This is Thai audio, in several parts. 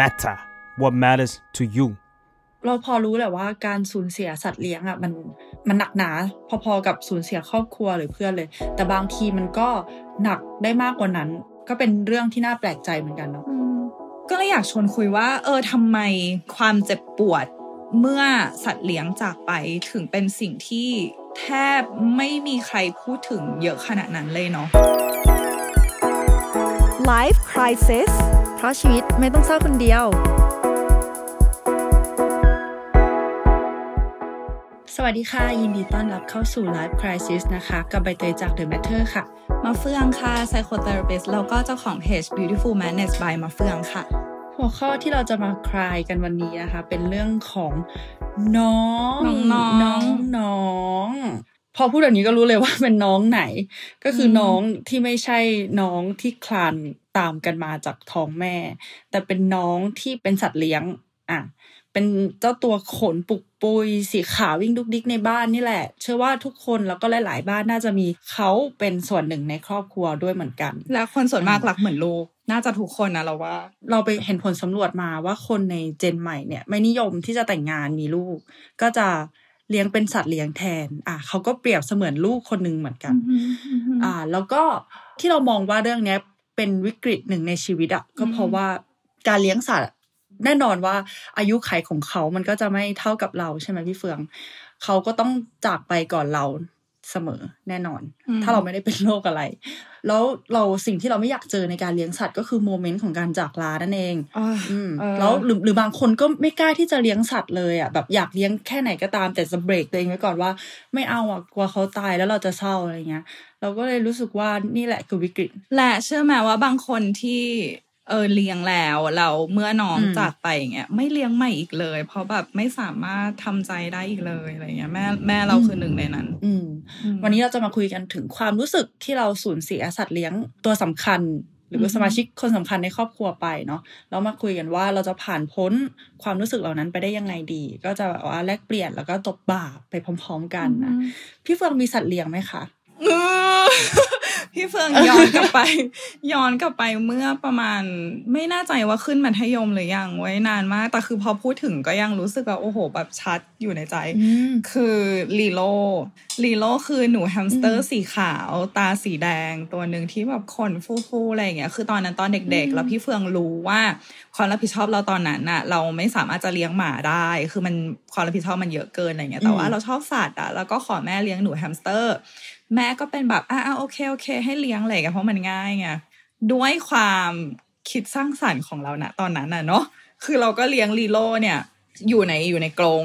matter what matters to you เราพอรู้แหละว่าการสูญเสียสัตว์เลี้ยงอะมันมันหนักหนาพอๆกับสูญเสียครอบครัวหรือเพื่อนเลย แต่บางทีมันก็หนักได้มากกว่านั้น ก็เป็นเรื่องที่น่าแปลกใจเหมือนกันเนาะก็เลยอยากชวนคุยว่า เออทำไมความเจ็บปวดเมื่อสัตว์เลี้ยงจากไปถึงเป็นสิ่งที่แทบไม่มีใครพูดถึงเยอะขนาดนั้นเลยเนาะ Life Crisis เพราะชีวิตไม่ต้องเศร้าคนเดียว สวัสดีค่ะ ยินดีต้อนรับเข้าสู่ Life Crisis นะคะ กับใบเตยจาก The Matter ค่ะ มาเฟืองค่ะ psychotherapist แล้วก็เจ้าของเพจ Beautiful Madness by มาเฟืองค่ะ หัวข้อที่เราจะมาคลายกันวันนี้นะคะ เป็นเรื่องของน้องน้องๆน้องน้องพอพูดแบบนี้ก็รู้เลยว่าเป็นน้องไหน ก็คืออมน้องที่ไม่ใช่น้องที่คลาน ตามกันมาจากท้องแม่ แต่เป็นน้องที่เป็นสัตว์เลี้ยง อะ เป็นเจ้าตัวขนปุกปุยสีขาววิ่งดุกดิกในบ้านนี่แหละ เชื่อว่าทุกคนแล้วก็หลาย ๆ บ้านน่าจะมีเขาเป็นส่วนหนึ่งในครอบครัวด้วยเหมือนกัน และคนส่วนมากรักเหมือนลูกน่าจะทุกคนนะเราว่า เราไปเห็นผลสำรวจมาว่าคนในเจนใหม่เนี่ย ไม่นิยมที่จะแต่งงานมีลูก ก็จะเลี้ยงเป็นสัตว์เลี้ยงแทน อะเขาก็เปรียบเสมือนลูกคนหนึ่งเหมือนกัน อ่า แล้วก็ที่เรามองว่าเรื่องเนี้ย เป็นวิกฤตหนึ่งในชีวิตอะก็เพราะว่าการเลี้ยงสัตว์อะแน่นอนว่าอายุไขของเขามันก็จะไม่เท่ากับเราใช่ไหมพี่เฟือง เขาก็ต้องจากไปก่อนเรา เสมอแน่นอนอืมถ้าเราไม่ได้เป็นโรคอะไร แล้วเราสิ่งที่เราไม่อยากเจอในการเลี้ยงสัตว์ก็คือโมเมนต์ของการจากลานั่นเองอืมเออแล้วหรือหรือบางคนก็ไม่กล้าที่จะเลี้ยงสัตว์เลยอะแบบอยากเลี้ยงแค่ไหนก็ตามแต่จะเบรกตัวเองไว้ก่อนว่า ไม่เอาอะกลัวเขาตายแล้วเราจะเศร้าอะไรเงี้ย เราก็เลยรู้สึกว่านี่แหละคือวิกฤต และเชื่อไหมว่าบางคนที่ เออเลี้ยงแล้วเราเมื่อน้องอืมจากไปอย่างเงี้ยไม่เลี้ยงใหม่อีกเลย เพราะแบบไม่สามารถทำใจได้อีกเลยอะไรเงี้ยแม่แม่เราคือหนึ่งในนั้น อืมอืมวันนี้เราจะมาคุยกันถึงความรู้สึกที่เราสูญเสียสัตว์เลี้ยงตัวสำคัญ หรือว่าอือฮึสมาชิกคนสำคัญในครอบครัวไปเนาะแล้วมาคุยกันว่าเราจะผ่านพ้นความรู้สึกเหล่านั้นไปได้ยังไงดี ก็จะแบบว่าแลกเปลี่ยนแล้วก็ตบบ่าไปพร้อม ๆ กันนะพี่เฟืองมีสัตว์เลี้ยงไหมคะเออ พี่เฟืองย้อนกลับไป ย้อนกลับไปเมื่อประมาณ ไม่แน่ใจว่าขึ้นมัธยมหรือยังไว้นานมาก แต่คือพอพูดถึงก็ยังรู้สึกว่าโอ้โหแบบชัดอยู่ในใจ คือลีโลลีโลคือหนูแฮมสเตอร์สีขาวตาสีแดงตัวหนึ่งที่แบบขนฟูๆอะไรอย่างเงี้ย คือตอนนั้นตอนเด็ก ๆ แล้วพี่เฟืองรู้ว่าความรับผิดชอบเราตอนนั้นน่ะเราไม่สามารถจะเลี้ยงหมาได้ คือมันความรับผิดชอบมันเยอะเกินอะไรเงี้ยแต่ว่าอืมเราชอบสัตว์อะแล้วก็ขอแม่เลี้ยงหนูแฮมสเตอร์ แม่ก็เป็นแบบอ่าโอเคโอเค ให้เลี้ยงอะไรกันเพราะมันง่ายไงด้วยความคิดสร้างสรรค์ของเรานะตอนนั้นน่ะเนาะคือเราก็เลี้ยงลีโลเนี่ย อยู่ในอยู่ในกรง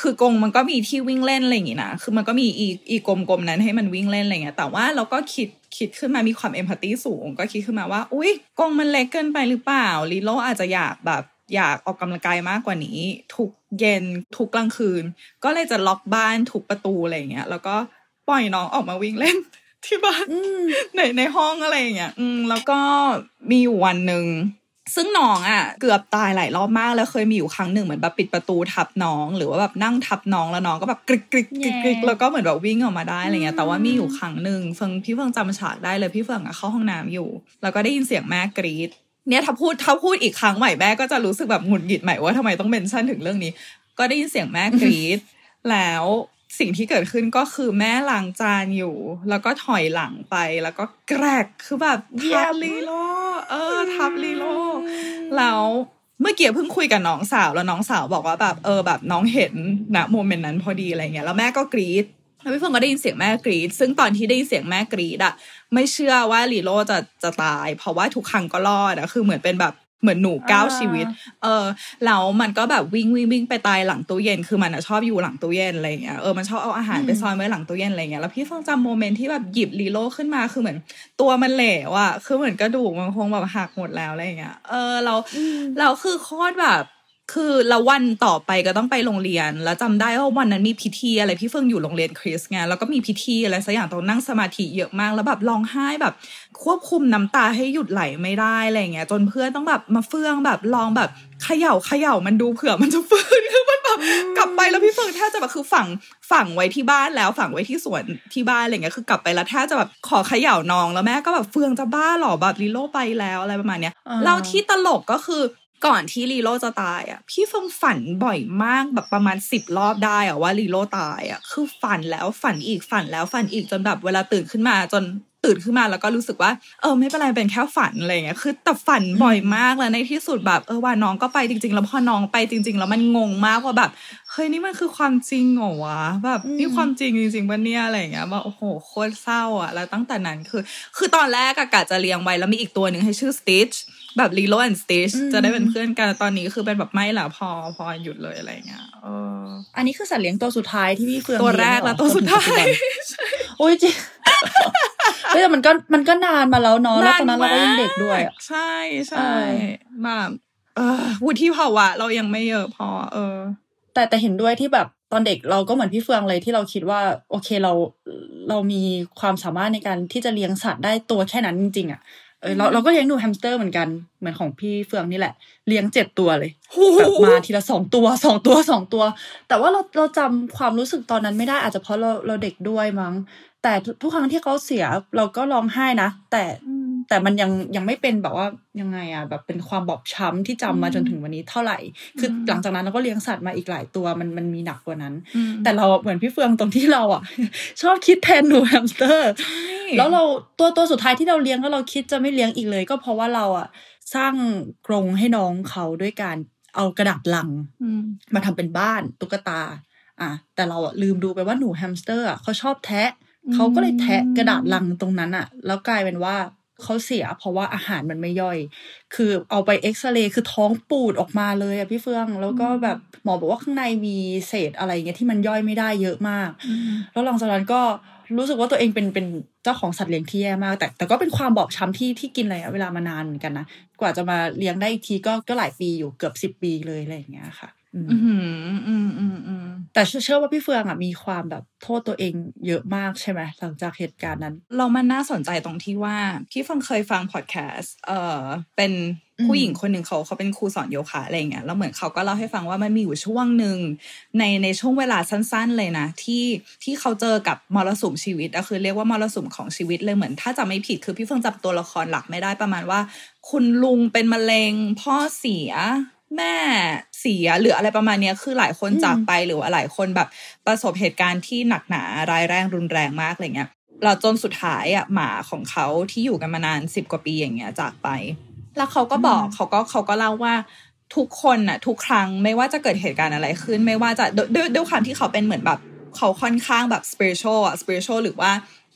คือกรงมันก็มีที่วิ่งเล่นอะไรอย่างงี้นะ คือมันก็มีอีอีกลมๆนั้นให้มันวิ่งเล่นอะไรเงี้ย แต่ว่าเราก็คิดคิดขึ้นมามีความเอมพัตตีสูง ก็คิดขึ้นมาว่า อุ้ยกรงมันเล็กเกินไปหรือเปล่าลีโลอาจจะอยากแบบอยากออกกำลังกายมากกว่านี้ ทุกเย็นทุกกลางคืน ก็เลยจะล็อกบ้านทุกประตูอะไรอย่างเงี้ย แล้วก็ ปล่อยน้องออกมาวิ่งเล่นที่บ้านอืมในในห้องอะไรอย่างเงี้ยอืมแล้วก็มีอยู่วันหนึ่งซึ่งน้องอะ เกือบตายหลายรอบมากแล้วเคยมีอยู่ครั้งหนึ่งเหมือนแบบปิดประตูทับน้อง หรือว่าแบบนั่งทับน้องแล้วน้องก็แบบกริกกริกกริกกริกแย่แล้วก็เหมือนแบบวิ่งออกมาได้อะไรเงี้ยแต่ว่ามีอยู่ครั้งหนึ่งเฟิงพี่เฟิงจำฉากได้เลยพี่เฟิงอะเข้าห้องน้ำอยู่ แล้วก็ได้ยินเสียงแม่กรี๊ดเนี่ยถ้าพูดถ้าพูดอีกครั้งใหม่แม่ก็จะรู้สึกแบบหงุดหงิดใหม่ว่าทำไมต้อง mention ถึงเรื่องนี้ ก็ได้ยินเสียงแม่กรี๊ดแล้ว สิ่งที่เกิดขึ้นก็คือแม่ล้างจานอยู่ แล้วก็ถอยหลังไปแล้วก็แกรกคือแบบเหยียบทับลีโลเออ ทับลีโลแล้วเมื่อกี้เพิ่งคุยกับน้องสาวแล้วน้องสาวบอกว่าแบบเออแบบน้องเห็นนะ moment นั้นพอดีอะไรเงี้ยแล้วแม่ก็กรี๊ดแล้วพี่เฟิงก็ได้ยินเสียงแม่กรี๊ดซึ่งตอนที่ได้ยินเสียงแม่กรี๊ดอะไม่เชื่อว่าลีโลจะจะตาย เพราะว่าทุกครั้งก็รอดอะคือเหมือนเป็นแบบ เหมือนหนูก้าวอ่าชีวิต เออแล้วมันก็แบบวิ่งวิ่งวิ่งไปตายหลังตู้เย็นคือมันอะชอบอยู่หลังตู้เย็นอะไรเงี้ยเออมันชอบเอาอาหารไปซ่อนไว้หลังตู้เย็นอะไรเงี้ยแล้วพี่เฟังจำโมเมนต์ที่แบบหยิบลีโลขึ้นมาคือเหมือน ตัวมันเหลวอะคือเหมือนกระดูกมันคงแบบหักหมดแล้วอะไรเงี้ยเออเราเราคือโคตรแบบ คือแล้ววันต่อไปก็ต้องไปโรงเรียน แล้วจำได้ว่าวันนั้นมีพิธีอะไรพี่เฟิงอยู่โรงเรียนคริสไงแล้วก็มีพิธีอะไรสักอย่างต้องนั่งสมาธิเยอะมากแล้วแบบร้องไห้แบบ ควบคุมน้ำตาให้หยุดไหลไม่ได้อะไรอย่างเงี้ยจนเพื่อนต้องแบบมาเฟื่องแบบลองแบบเขย่าเขย่ามันดูเผื่อมันจะฟื้นคือมันแบบกลับไปแล้วพี่เฟิงแทบจะแบบคือฝังฝังไว้ที่บ้านแล้วฝังไว้ที่สวนที่บ้านอะไรเงี้ยคือกลับไปแล้วแทบจะแบบขอเขย่าน้องแล้วแม่ก็แบบเฟืองจะบ้าเหรอแบบลิโลไปแล้วอะไรประมาณเนี้ยอ่าเราที่ตลกก็คือ ก่อนที่ลีโลจะตายอะ พี่เฟิงฝันบ่อยมากแบบประมาณสิบรอบได้อะว่าลีโลตายอะ คือฝันแล้วฝันอีกฝันแล้วฝันอีกจนแบบเวลาตื่นขึ้นมาจนตื่นขึ้นมาแล้วก็รู้สึกว่าเออไม่เป็นไรเป็นแค่ฝันอะไรเงี้ยคือแต่ฝันบ่อยมากแล้วในที่สุดแบบเออว่าน้องก็ไปจริง ๆ แล้วพอน้องไปจริง ๆ แล้วมันงงมากว่าแบบเฮ้ยนี่มันคือความจริงเหรอวะแบบนี่ความจริงจริงๆปะเนี่ยอะไรเงี้ยว่าโอ้โหโคตรเศร้าอะแล้วตั้งแต่นั้นคือ คือตอนแรกอะกะจะเลี้ยงไว้แล้วมีอีกตัวหนึ่งให้ชื่อ Stitch แบบ Lilo and Stitch จะได้เป็นเพื่อนกันตอนนี้คือเป็นแบบไม่ละพอพอหยุดเลยอะไรเงี้ยเอออันนี้คือสัตว์เลี้ยงตัวสุดท้ายที่พี่เฟืองตัวแรกเยงเหอและตัวสุดท้ายจนถึงปัจจุบันโอ้ยจริงเฮ้ยแต่มันก็มันก็นานมาแล้วเนาะแล้วตอนนั้นเราก็ยังเด็กด้วยอะใช่ใช่เออแบบเออวุฒิภาวะเรายังไม่เยอะพอ เออ แต่แต่เห็นด้วยที่แบบตอนเด็กเราก็เหมือนพี่เฟืองเลยที่เราคิดว่า โอเคเราเรามีความสามารถในการที่จะเลี้ยงสัตว์ได้ตัวแค่นั้นจริงๆอะ เออเราเราก็เลี้ยงดูแฮมสเตอร์เหมือนกันเหมือนของพี่เฟืองนี่แหละ เลี้ยงเจ็ดตัวเลย แบบมาทีละสองตัวสองตัวสองตัว แต่ว่าเราเราจำความรู้สึกตอนนั้นไม่ได้อาจจะเพราะเราเราเด็กด้วยมั้ง แต่ทุกทุกครั้งที่เขาเสียเราก็ร้องไห้นะแต่แต่มันยังยังไม่เป็นแบบว่ายังไงอะแบบเป็นความบอบช้ำที่จำมาจนถึงวันนี้เท่าไหร่ คือหลังจากนั้นเราก็เลี้ยงสัตว์มาอีกหลายตัวมันมันมีหนักกว่านั้นอืมแต่เราเหมือนพี่เฟืองตรงที่เราอะชอบคิดแทนหนูแฮมสเตอร์ แล้วเราตัวตัวสุดท้ายที่เราเลี้ยงแล้วเราคิดจะไม่เลี้ยงอีกเลย ก็เพราะว่าเราอะสร้างกรงให้น้องเขาด้วยการ เอากระดาษลังอืมมาทำเป็นบ้านตุ๊กตา อะแต่เราอะลืมดูไปว่าหนูแฮมสเตอร์อะเขาชอบแทะอืมเขาก็เลยแทะกระดาษลังตรงนั้นอะแล้วกลายเป็นว่าเขาเสียเพราะว่าอาหารมันไม่ย่อย คือเอาไปเอ็กซเรย์คือท้องปูดออกมาเลยอะพี่เฟืองแล้วก็แบบหมอบอกว่าข้างในมีเศษอะไรเงี้ยที่มันย่อยไม่ได้เยอะมาก แล้วหลังจากนั้นก็ รู้สึกว่าตัวเองเป็นเป็นเจ้าของสัตว์เลี้ยงที่แย่มาก แต่แต่ก็เป็นความบอบช้ำที่ที่กินระยะเวลามานานเหมือนกันนะกว่าจะมาเลี้ยงได้อีกทีก็ก็หลายปีอยู่เกือบสิบปีเลยอะไรอย่างเงี้ยค่ะ อืมอืมอืมอืมอืม แต่เชื่อว่าพี่เฟืองอะมีความแบบโทษตัวเองเยอะมากใช่ไหมหลังจากเหตุการณ์นั้น เรามันน่าสนใจตรงที่ว่าพี่เฟังเคยฟังพอดแคสต์เอ่อเป็นผู้หญิงคนหนึ่งเขาเขาเป็นครูสอนโยคะอะไรเงี้ยแล้วเหมือนเขาก็เล่าให้ฟังว่ามันมีอยู่ช่วงหนึ่งในในช่วงเวลาสั้น ๆ เลยนะ ที่ที่เขาเจอกับมรสุมชีวิตอะคือเรียกว่ามรสุมของชีวิตเลยเหมือน ถ้าจะไม่ผิดคือพี่เฟิงจับตัวละครหลักไม่ได้ประมาณว่า คุณลุงเป็นมะเร็งพ่อเสีย แม่เสียหรืออะไรประมาณเนี้ยคือหลายคนจากไปหรือว่าหลายคนแบบประสบเหตุการณ์ที่หนักหนาร้ายแรงรุนแรงมากอะไรเงี้ยเราจนสุดท้ายอะหมาของเขาที่อยู่กันมานานสิบกว่าปีอย่างเงี้ยจากไป แล้วเขาก็บอกเขาก็เขาก็เล่าว่าทุกคนน่ะ ทุกครั้งไม่ว่าจะเกิดเหตุการณ์อะไรขึ้น ไม่ว่าจะด้วยด้วยด้วยความที่เขาเป็นเหมือนแบบเขาค่อนข้างแบบ spiritual อะ spiritual หรือว่า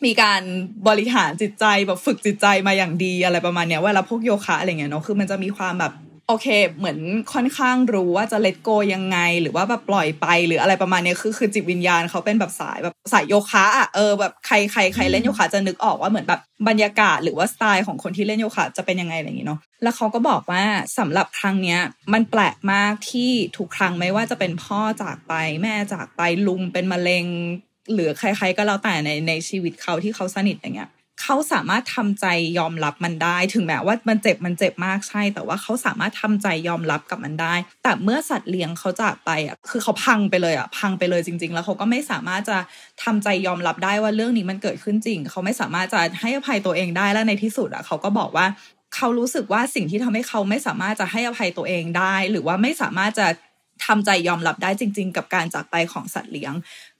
มีการบริหารจิตใจแบบฝึกจิตใจมาอย่างดีอะไรประมาณเนี้ยเวลาพวกโยคะอะไรเงี้ยเนาะคือมันจะมีความแบบ โอเค เหมือนค่อนข้างรู้ว่าจะเล t โกยังไง หรือว่าแบบปล่อยไปหรืออะไรประมาณนี้คือคือจิตวิญญาณเขาเป็นแบบสายแบบสายโยคะอะเออแบบใครใครใครเล่นโยคะจะนึกออกว่าเหมือนแบบบรรยากาศหรือว่าสไตล์ของคนที่เล่นโยคะจะเป็นยังไงอะไรอย่างงี้เนาะแล้วเขาก็บอกว่าสำหรับครั้งเนี้ยมันแปลกมากที่ทุกครั้งไม่ว่าจะเป็นพ่อจากไปแม่จากไปลุงเป็นมะเร็ง หรือใคร ๆก็แล้วแต่ในในชีวิตเขาที่เขาสนิทอย่างเงี้ย เขาสามารถทำใจยอมรับมันได้ ถึงแม้ว่ามันเจ็บมันเจ็บมากใช่ แต่ว่าเขาสามารถทำใจยอมรับกับมันได้ แต่เมื่อสัตว์เลี้ยงเขาจากไปอะคือเขาพังไปเลยอะพังไปเลยจริง ๆ แล้วเขาก็ไม่สามารถจะทำใจยอมรับได้ว่าเรื่องนี้มันเกิดขึ้นจริง เขาไม่สามารถจะให้อภัยตัวเองได้และในที่สุดอะเขาก็บอกว่าเขารู้สึกว่าสิ่งที่ทำให้เขาไม่สามารถจะให้อภัยตัวเองได้ หรือว่าไม่สามารถจะ ทำใจยอมรับได้จริง ๆ กับการจากไปของสัตว์เลี้ยง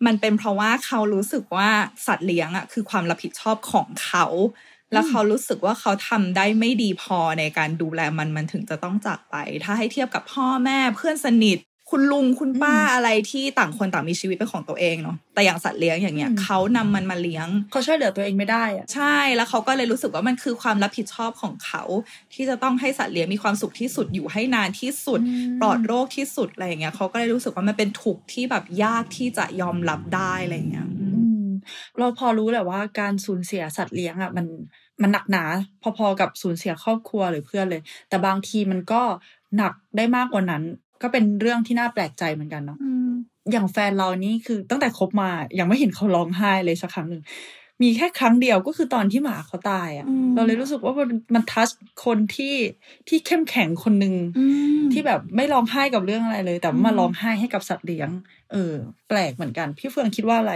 มันเป็นเพราะว่าเขารู้สึกว่าสัตว์เลี้ยงอะคือความรับผิดชอบของเขา แล้วเขารู้สึกว่าเขาทำได้ไม่ดีพอในการดูแลมันมันถึงจะต้องจากไป ถ้าให้เทียบกับพ่อแม่เพื่อนสนิท คุณลุงคุณป้าอะไรที่ต่างคนต่างมีชีวิตเป็นของตัวเองเนาะแต่อย่างสัตว์เลี้ยงอย่างเงี้ยอืมเขานำมันมาเลี้ยงเขาช่วยเหลือตัวเองไม่ได้อะใช่แล้วเขาก็เลยรู้สึกว่ามันคือความรับผิดชอบของเขาที่จะต้องให้สัตว์เลี้ยงมีความสุขที่สุดอยู่ให้นานที่สุด ปลอดโรคที่สุดอะไรอย่างเงี้ยเขาก็เลยรู้สึกว่ามันเป็นทุกข์ที่แบบยากที่จะยอมรับได้อะไรอย่างเงี้ยอืมอืมเราพอรู้แหละว่าการสูญเสียสัตว์เลี้ยงอะมันมันหนักหนาพอๆกับสูญเสียครอบครัวหรือเพื่อนเลย แต่บางทีมันก็หนักได้มากกว่านั้น ก็เป็นเรื่องที่น่าแปลกใจเหมือนกันเนาะอย่างแฟนเรานี่คือตั้งแต่คบมายังไม่เห็นเขาร้องไห้เลยสักครั้งหนึ่งมีแค่ครั้งเดียวก็คือตอนที่หมาเขาตายอะอืมเราเลยรู้สึกว่ามันมันทัชคนที่ที่เข้มแข็งคนหนึ่งที่แบบไม่ร้องไห้กับเรื่องอะไรเลย แต่ว่ามาร้องไห้ให้กับสัตว์เลี้ยง เออ แปลกเหมือนกัน พี่เฟืองคิดว่าอะไร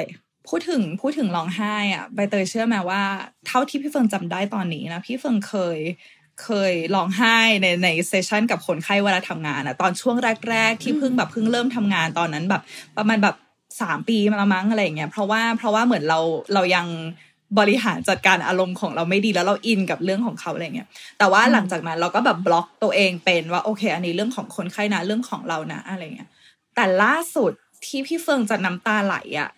พูดถึงพูดถึงร้องไห้อะใบเตยเชื่อไหมว่า เท่าที่พี่เฟิงจำได้ตอนนี้นะพี่เฟิงเคย เคยร้องไห้ในในเซสชันกับคนไข้เวลาทำงานอะตอนช่วงแรก ๆ ที่เพิ่งแบบเพิ่งเริ่มทำงานตอนนั้นแบบ ประมาณแบบสามปีมาละมั้งอะไรอย่างเงี้ยเพราะว่าเพราะว่าเหมือนเราเรายังบริหารจัดการอารมณ์ของเราไม่ดีแล้วเราอินกับเรื่องของเขาอะไรเงี้ย แต่ว่าหลังจากนั้นเราก็แบบบล็อกตัวเองเป็นว่าโอเค อันนี้เรื่องของคนไข้นะเรื่องของเรานะอะไรเงี้ย แต่ล่าสุดที่พี่เฟิงจะน้ำตาไหลอะ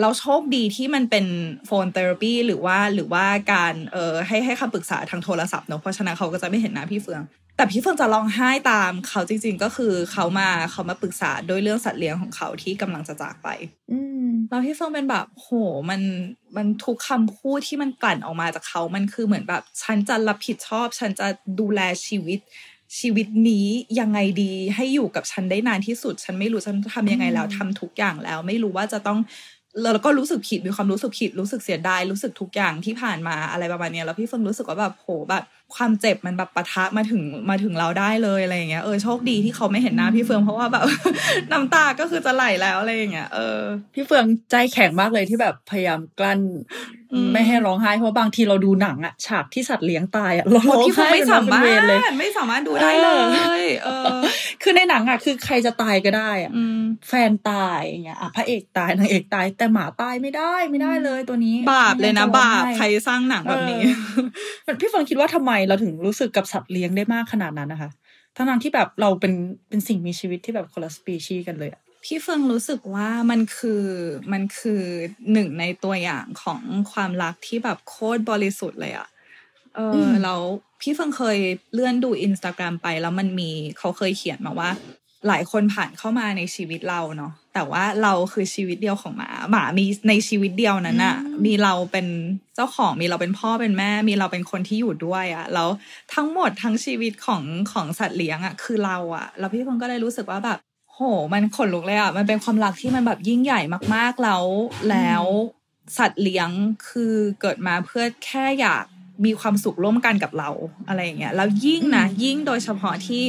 เราโชคดีที่มันเป็นโฟนเทอราปีหรือว่าหรือว่าการเอ่อให้ให้คำปรึกษาทางโทรศัพท์เนอะเพราะฉะนั้นเขาก็จะไม่เห็นหน้าพี่เฟือง แต่พี่เฟืองจะร้องไห้ตามเขาจริง ๆ ก็คือเขามาเขามาปรึกษาด้วยเรื่องสัตว์เลี้ยงของเขาที่กำลังจะจากไป อืมแล้วพี่เฟิงเป็นแบบโหมันมันทุกคำพูดที่มันกลั่นออกมาจากเขา มันคือเหมือนแบบฉันจะรับผิดชอบ ฉันจะดูแลชีวิตชีวิตนี้ยังไงดีให้อยู่กับฉันได้นานที่สุด ฉันไม่รู้ฉันทำยังไงแล้วทำทุกอย่างแล้ว ไม่รู้ว่าจะต้อง แล้วก็รู้สึกผิดมีความรู้สึกผิดรู้สึกเสียดายรู้สึกทุกอย่างที่ผ่านมาอะไรประมาณนี้แล้วพี่เฟิงรู้สึกว่าแบบโหแบบ ความเจ็บมันแบบปะทะมาถึงมาถึงเราได้เลยอะไรอย่างเงี้ยเออโชคดีที่เขาไม่เห็นหน้าพี่เฟืองเพราะว่าแบบน้ำตาก็คือจะไหลแล้วอะไรอย่างเงี้ยเออพี่เฟืองใจแข็งมากเลยที่แบบพยายามกลั้นอืมไม่ให้ร้องไห้เพราะบางทีเราดูหนังอะฉากที่สัตว์เลี้ยงตายอะเราร้องพี่เฟิงไห้ไม่สามารเป็นเวรเลยถไม่สามารถดูได้เลยเออ คือในหนังอะคือใครจะตายก็ได้อะอืมแฟนตายอย่างเงี้ยอะพระเอกตายนางเอกตาย แต่หมาตายไม่ได้ไม่ได้เลยตัวนี้ บาปเลยนะไม่งั้จบาปองไห้ใครสร้างหนังแบบนี้เออพี่เฟิงคิดว่าทำไมเราถึงรู้สึกกับสัตว์เลี้ยงได้มากขนาดนั้นนะคะ ทั้งนั้นที่แบบเราเป็นเป็นสิ่งมีชีวิตที่แบบคนละสปีชีส์กันเลยอะพี่เฟิงรู้สึกว่ามันคือมันคือหนึ่งในตัวอย่างของความรักที่แบบโคตรบริสุทธิ์เลยอะเอออมแล้วพี่เฟิงเคยเลื่อนดูอินสตาแกรมไปแล้วมันมีเขาเคยเขียนมาว่า หลายคนผ่านเข้ามาในชีวิตเราเนาะแต่ว่าเราคือชีวิตเดียวของหมา หมามีในชีวิตเดียวนั้นอะมีเราเป็นเจ้าของมีเราเป็นพ่อเป็นแม่ มีเราเป็นคนที่อยู่ด้วยอะแล้วทั้งหมดทั้งชีวิตของของสัตว์เลี้ยงอะคือเราอะแล้วพี่เฟิงก็เลยรู้สึกว่าแบบ โห มันขนลุกเลยอะมันเป็นความรักที่มันแบบยิ่งใหญ่มากๆแล้วแล้วสัตว์เลี้ยงคือเกิดมาเพื่อแค่อยาก มีความสุขร่วมกันกับเราอะไรอย่างเงี้ยแล้วยิ่งนะยิ่งโดยเฉพาะที่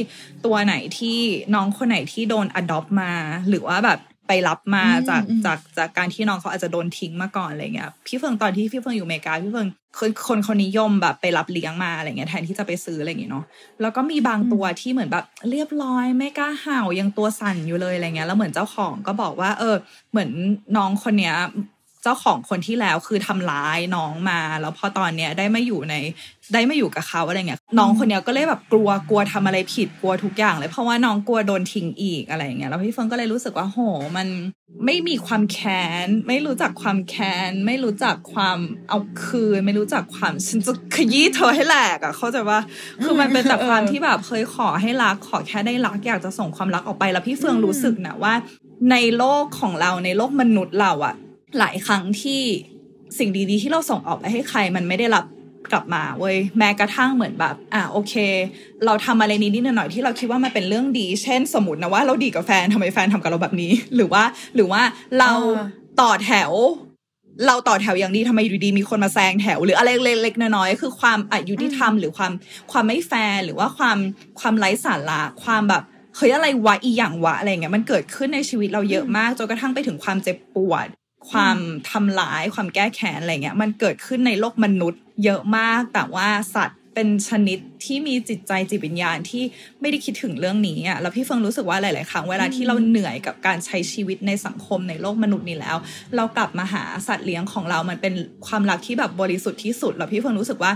ตัวไหนที่น้องคนไหนที่โดน adopt มา หรือว่าแบบไปรับมาอืมจากอืมจากจากการที่น้องเขาอาจจะโดนทิ้งมาก่อนอะไรเงี้ยพี่เฟิงตอนที่พี่เฟิงอยู่อเมริกาพี่เฟิงคนคนคนนิยมแบบไปรับเลี้ยงมาอะไรเงี้ยแทนที่จะไปซื้ออะไรอย่างเงี้ยเนาะแล้วก็มีบางตัวที่เหมือนแบบเรียบร้อยไม่กล้าเห่ายังตัวสั่นอยู่เลยอะไรเงี้ยแล้วเหมือนเจ้าของก็บอกว่า เออ เหมือนน้องคนเนี้ย เจ้าของคนที่แล้วคือทำร้ายน้องมา แล้วพอตอนเนี้ยได้มาอยู่ในได้มาอยู่กับเขาอะไรเงี้ยน้องคนเนี้ยก็เลยแบบกลัวกลัวทำอะไรผิดกลัวทุกอย่างเลย เพราะว่าน้องกลัวโดนทิ้งอีกอะไรเงี้ยแล้วพี่เฟิงก็เลยรู้สึกว่าโห มันไม่มีความแค้น ไม่รู้จักความแค้น ไม่รู้จักความเอาคืน ไม่รู้จักความฉันจะขยี้เธอให้แหลกอะเข้าใจว่าคือมันเป็นแต่ความที่แบบเคยขอให้รักขอแค่ได้รักอยากจะส่งความรักออกไปแล้วพี่เฟืองรู้สึกนะว่า ในโลกของเราในโลกมนุษย์เราอะ หลายครั้งที่สิ่งดีๆ ที่เราส่งออกไปให้ใครมันไม่ได้รับกลับมาเว้ยแม้กระทั่งเหมือนแบบ อะโอเค เราทำอะไรนิดๆหน่อยๆที่เราคิดว่ามันเป็นเรื่องดี เช่น สมมตินะว่าเราดีกับแฟนทำไมแฟนทำกับเราแบบนี้ หรือว่าหรือว่าเราอ่าต่อแถว เราต่อแถวอย่างดีทำไมอยู่ดีๆมีคนมาแซงแถว หรืออะไรเล็กๆน้อยๆคือความอายุที่ทำหรือความความไม่แฟร์หรือว่าความความไร้สาระความแบบเฮ้ยอะไรวะอีอย่างวะอะไรเงี้ยมันเกิดขึ้นในชีวิตเราเยอะมากจนกระทั่งไปถึงความเจ็บปวด ความทำร้ายความแก้แค้นอะไรเงี้ยมันเกิดขึ้นในโลกมนุษย์ เยอะมากแต่ว่าสัตว์ เป็นชนิดที่มีจิตใจจิตวิญญาณที่ไม่ได้คิดถึงเรื่องนี้อะแล้วพี่เฟิงรู้สึกว่าหลาย ๆ ครั้งเวลาที่เราเหนื่อยกับการใช้ชีวิตในสังคมในโลกมนุษย์นี้แล้ว เรากลับมาหาสัตว์เลี้ยงของเรามันเป็นความรักที่แบบบริสุทธิ์ที่สุด แล้วพี่เฟิงรู้สึกว่า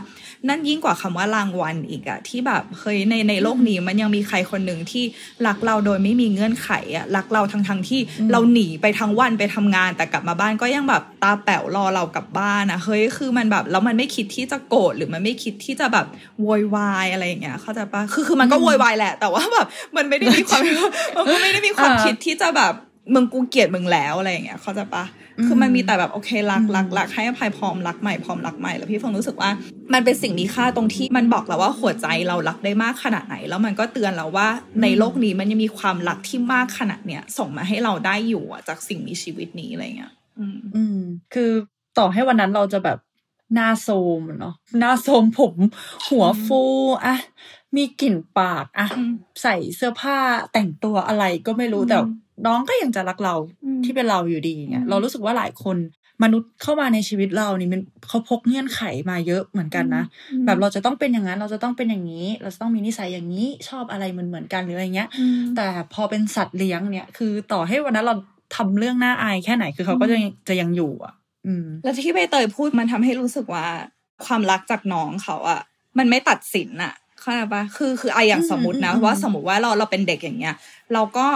นั่นยิ่งกว่าคำว่ารางวัลอีกอะที่แบบเฮ้ยในในโลกนี้มันยังมีใครคนหนึ่งที่รักเราโดยไม่มีเงื่อนไขอะรักเราทั้งทั้งๆที่เราหนีไปทั้งวันไปทำงาน แต่กลับมาบ้านก็ยังแบบตาแป๋วรอเรากลับบ้านอะเฮ้ยคือมันแบบแล้วมันไม่คิดที่จะโกรธหรือมันไม่คิดที่จะแบบโวยวายอะไรอย่างเงี้ยเข้าใจปะคือคือมันก็โวยวายแหละ แต่ว่าแบบมันไม่ได้มีความมันก็ไม่ได้มีความอ่าคิดที่จะแบบมึงกูเกลียดมึงแล้วอะไรอย่างเงี้ยเข้าใจปะคือมันมีแต่แบบโอเครักรักรักให้อภัยพร้อมรักใหม่พร้อมรักใหม่แล้วพี่เฟงรู้สึกว่า มันเป็นสิ่งมีค่าตรงที่มันบอกเราว่าหัวใจเรารักได้มากขนาดไหน แล้วมันก็เตือนเราว่าในโลกนี้มันยังมีความรักที่มากขนาดเนี้ยส่งมาให้เราได้อยู่อะจากสิ่งมีชีวิตนี้อะไรเงี้ยอืมอืมคือต่อให้วันนั้นเราจะแบบ หน้าโซมอะเนาะหน้าโซมผม หัวฟูอะมีกลิ่นปากอะอืมใส่เสื้อผ้าแต่งตัวอะไรก็ไม่รู้อืมแต่น้องก็ยังจะรักเราอืมที่เป็นเราอยู่ดีเงี้อืยมเรารู้สึกว่าหลายคนมนุษย์เข้ามาในชีวิตเรานี่มันเขาพกเงื่อนไขมาเยอะเหมือนกันนะอืมแบบเราจะต้องเป็นอย่างนั้นเราจะต้องเป็นอย่างนี้ เราจะต้องมีนิสัยอย่างนี้ชอบอะไรเหมือนเหมือนๆกันหรืออะไรเงี้ยอืมแต่พอเป็นสัตว์เลี้ยงเนี่ย คือต่อให้วันนั้นเราทำเรื่องน่าอายแค่ไหนคือเขาก็จะยังจะยังอยู่อะอืม แล้วที่ใบเตยพูดมันทำให้รู้สึกว่า ความรักจากน้องเขาอะมันไม่ตัดสินอะเข้าใจปะคือคือไอะอย่างอืมสมมตินะอืมว่าสมมติว่าเราเราเป็นเด็กอย่างเงี้ย เราก็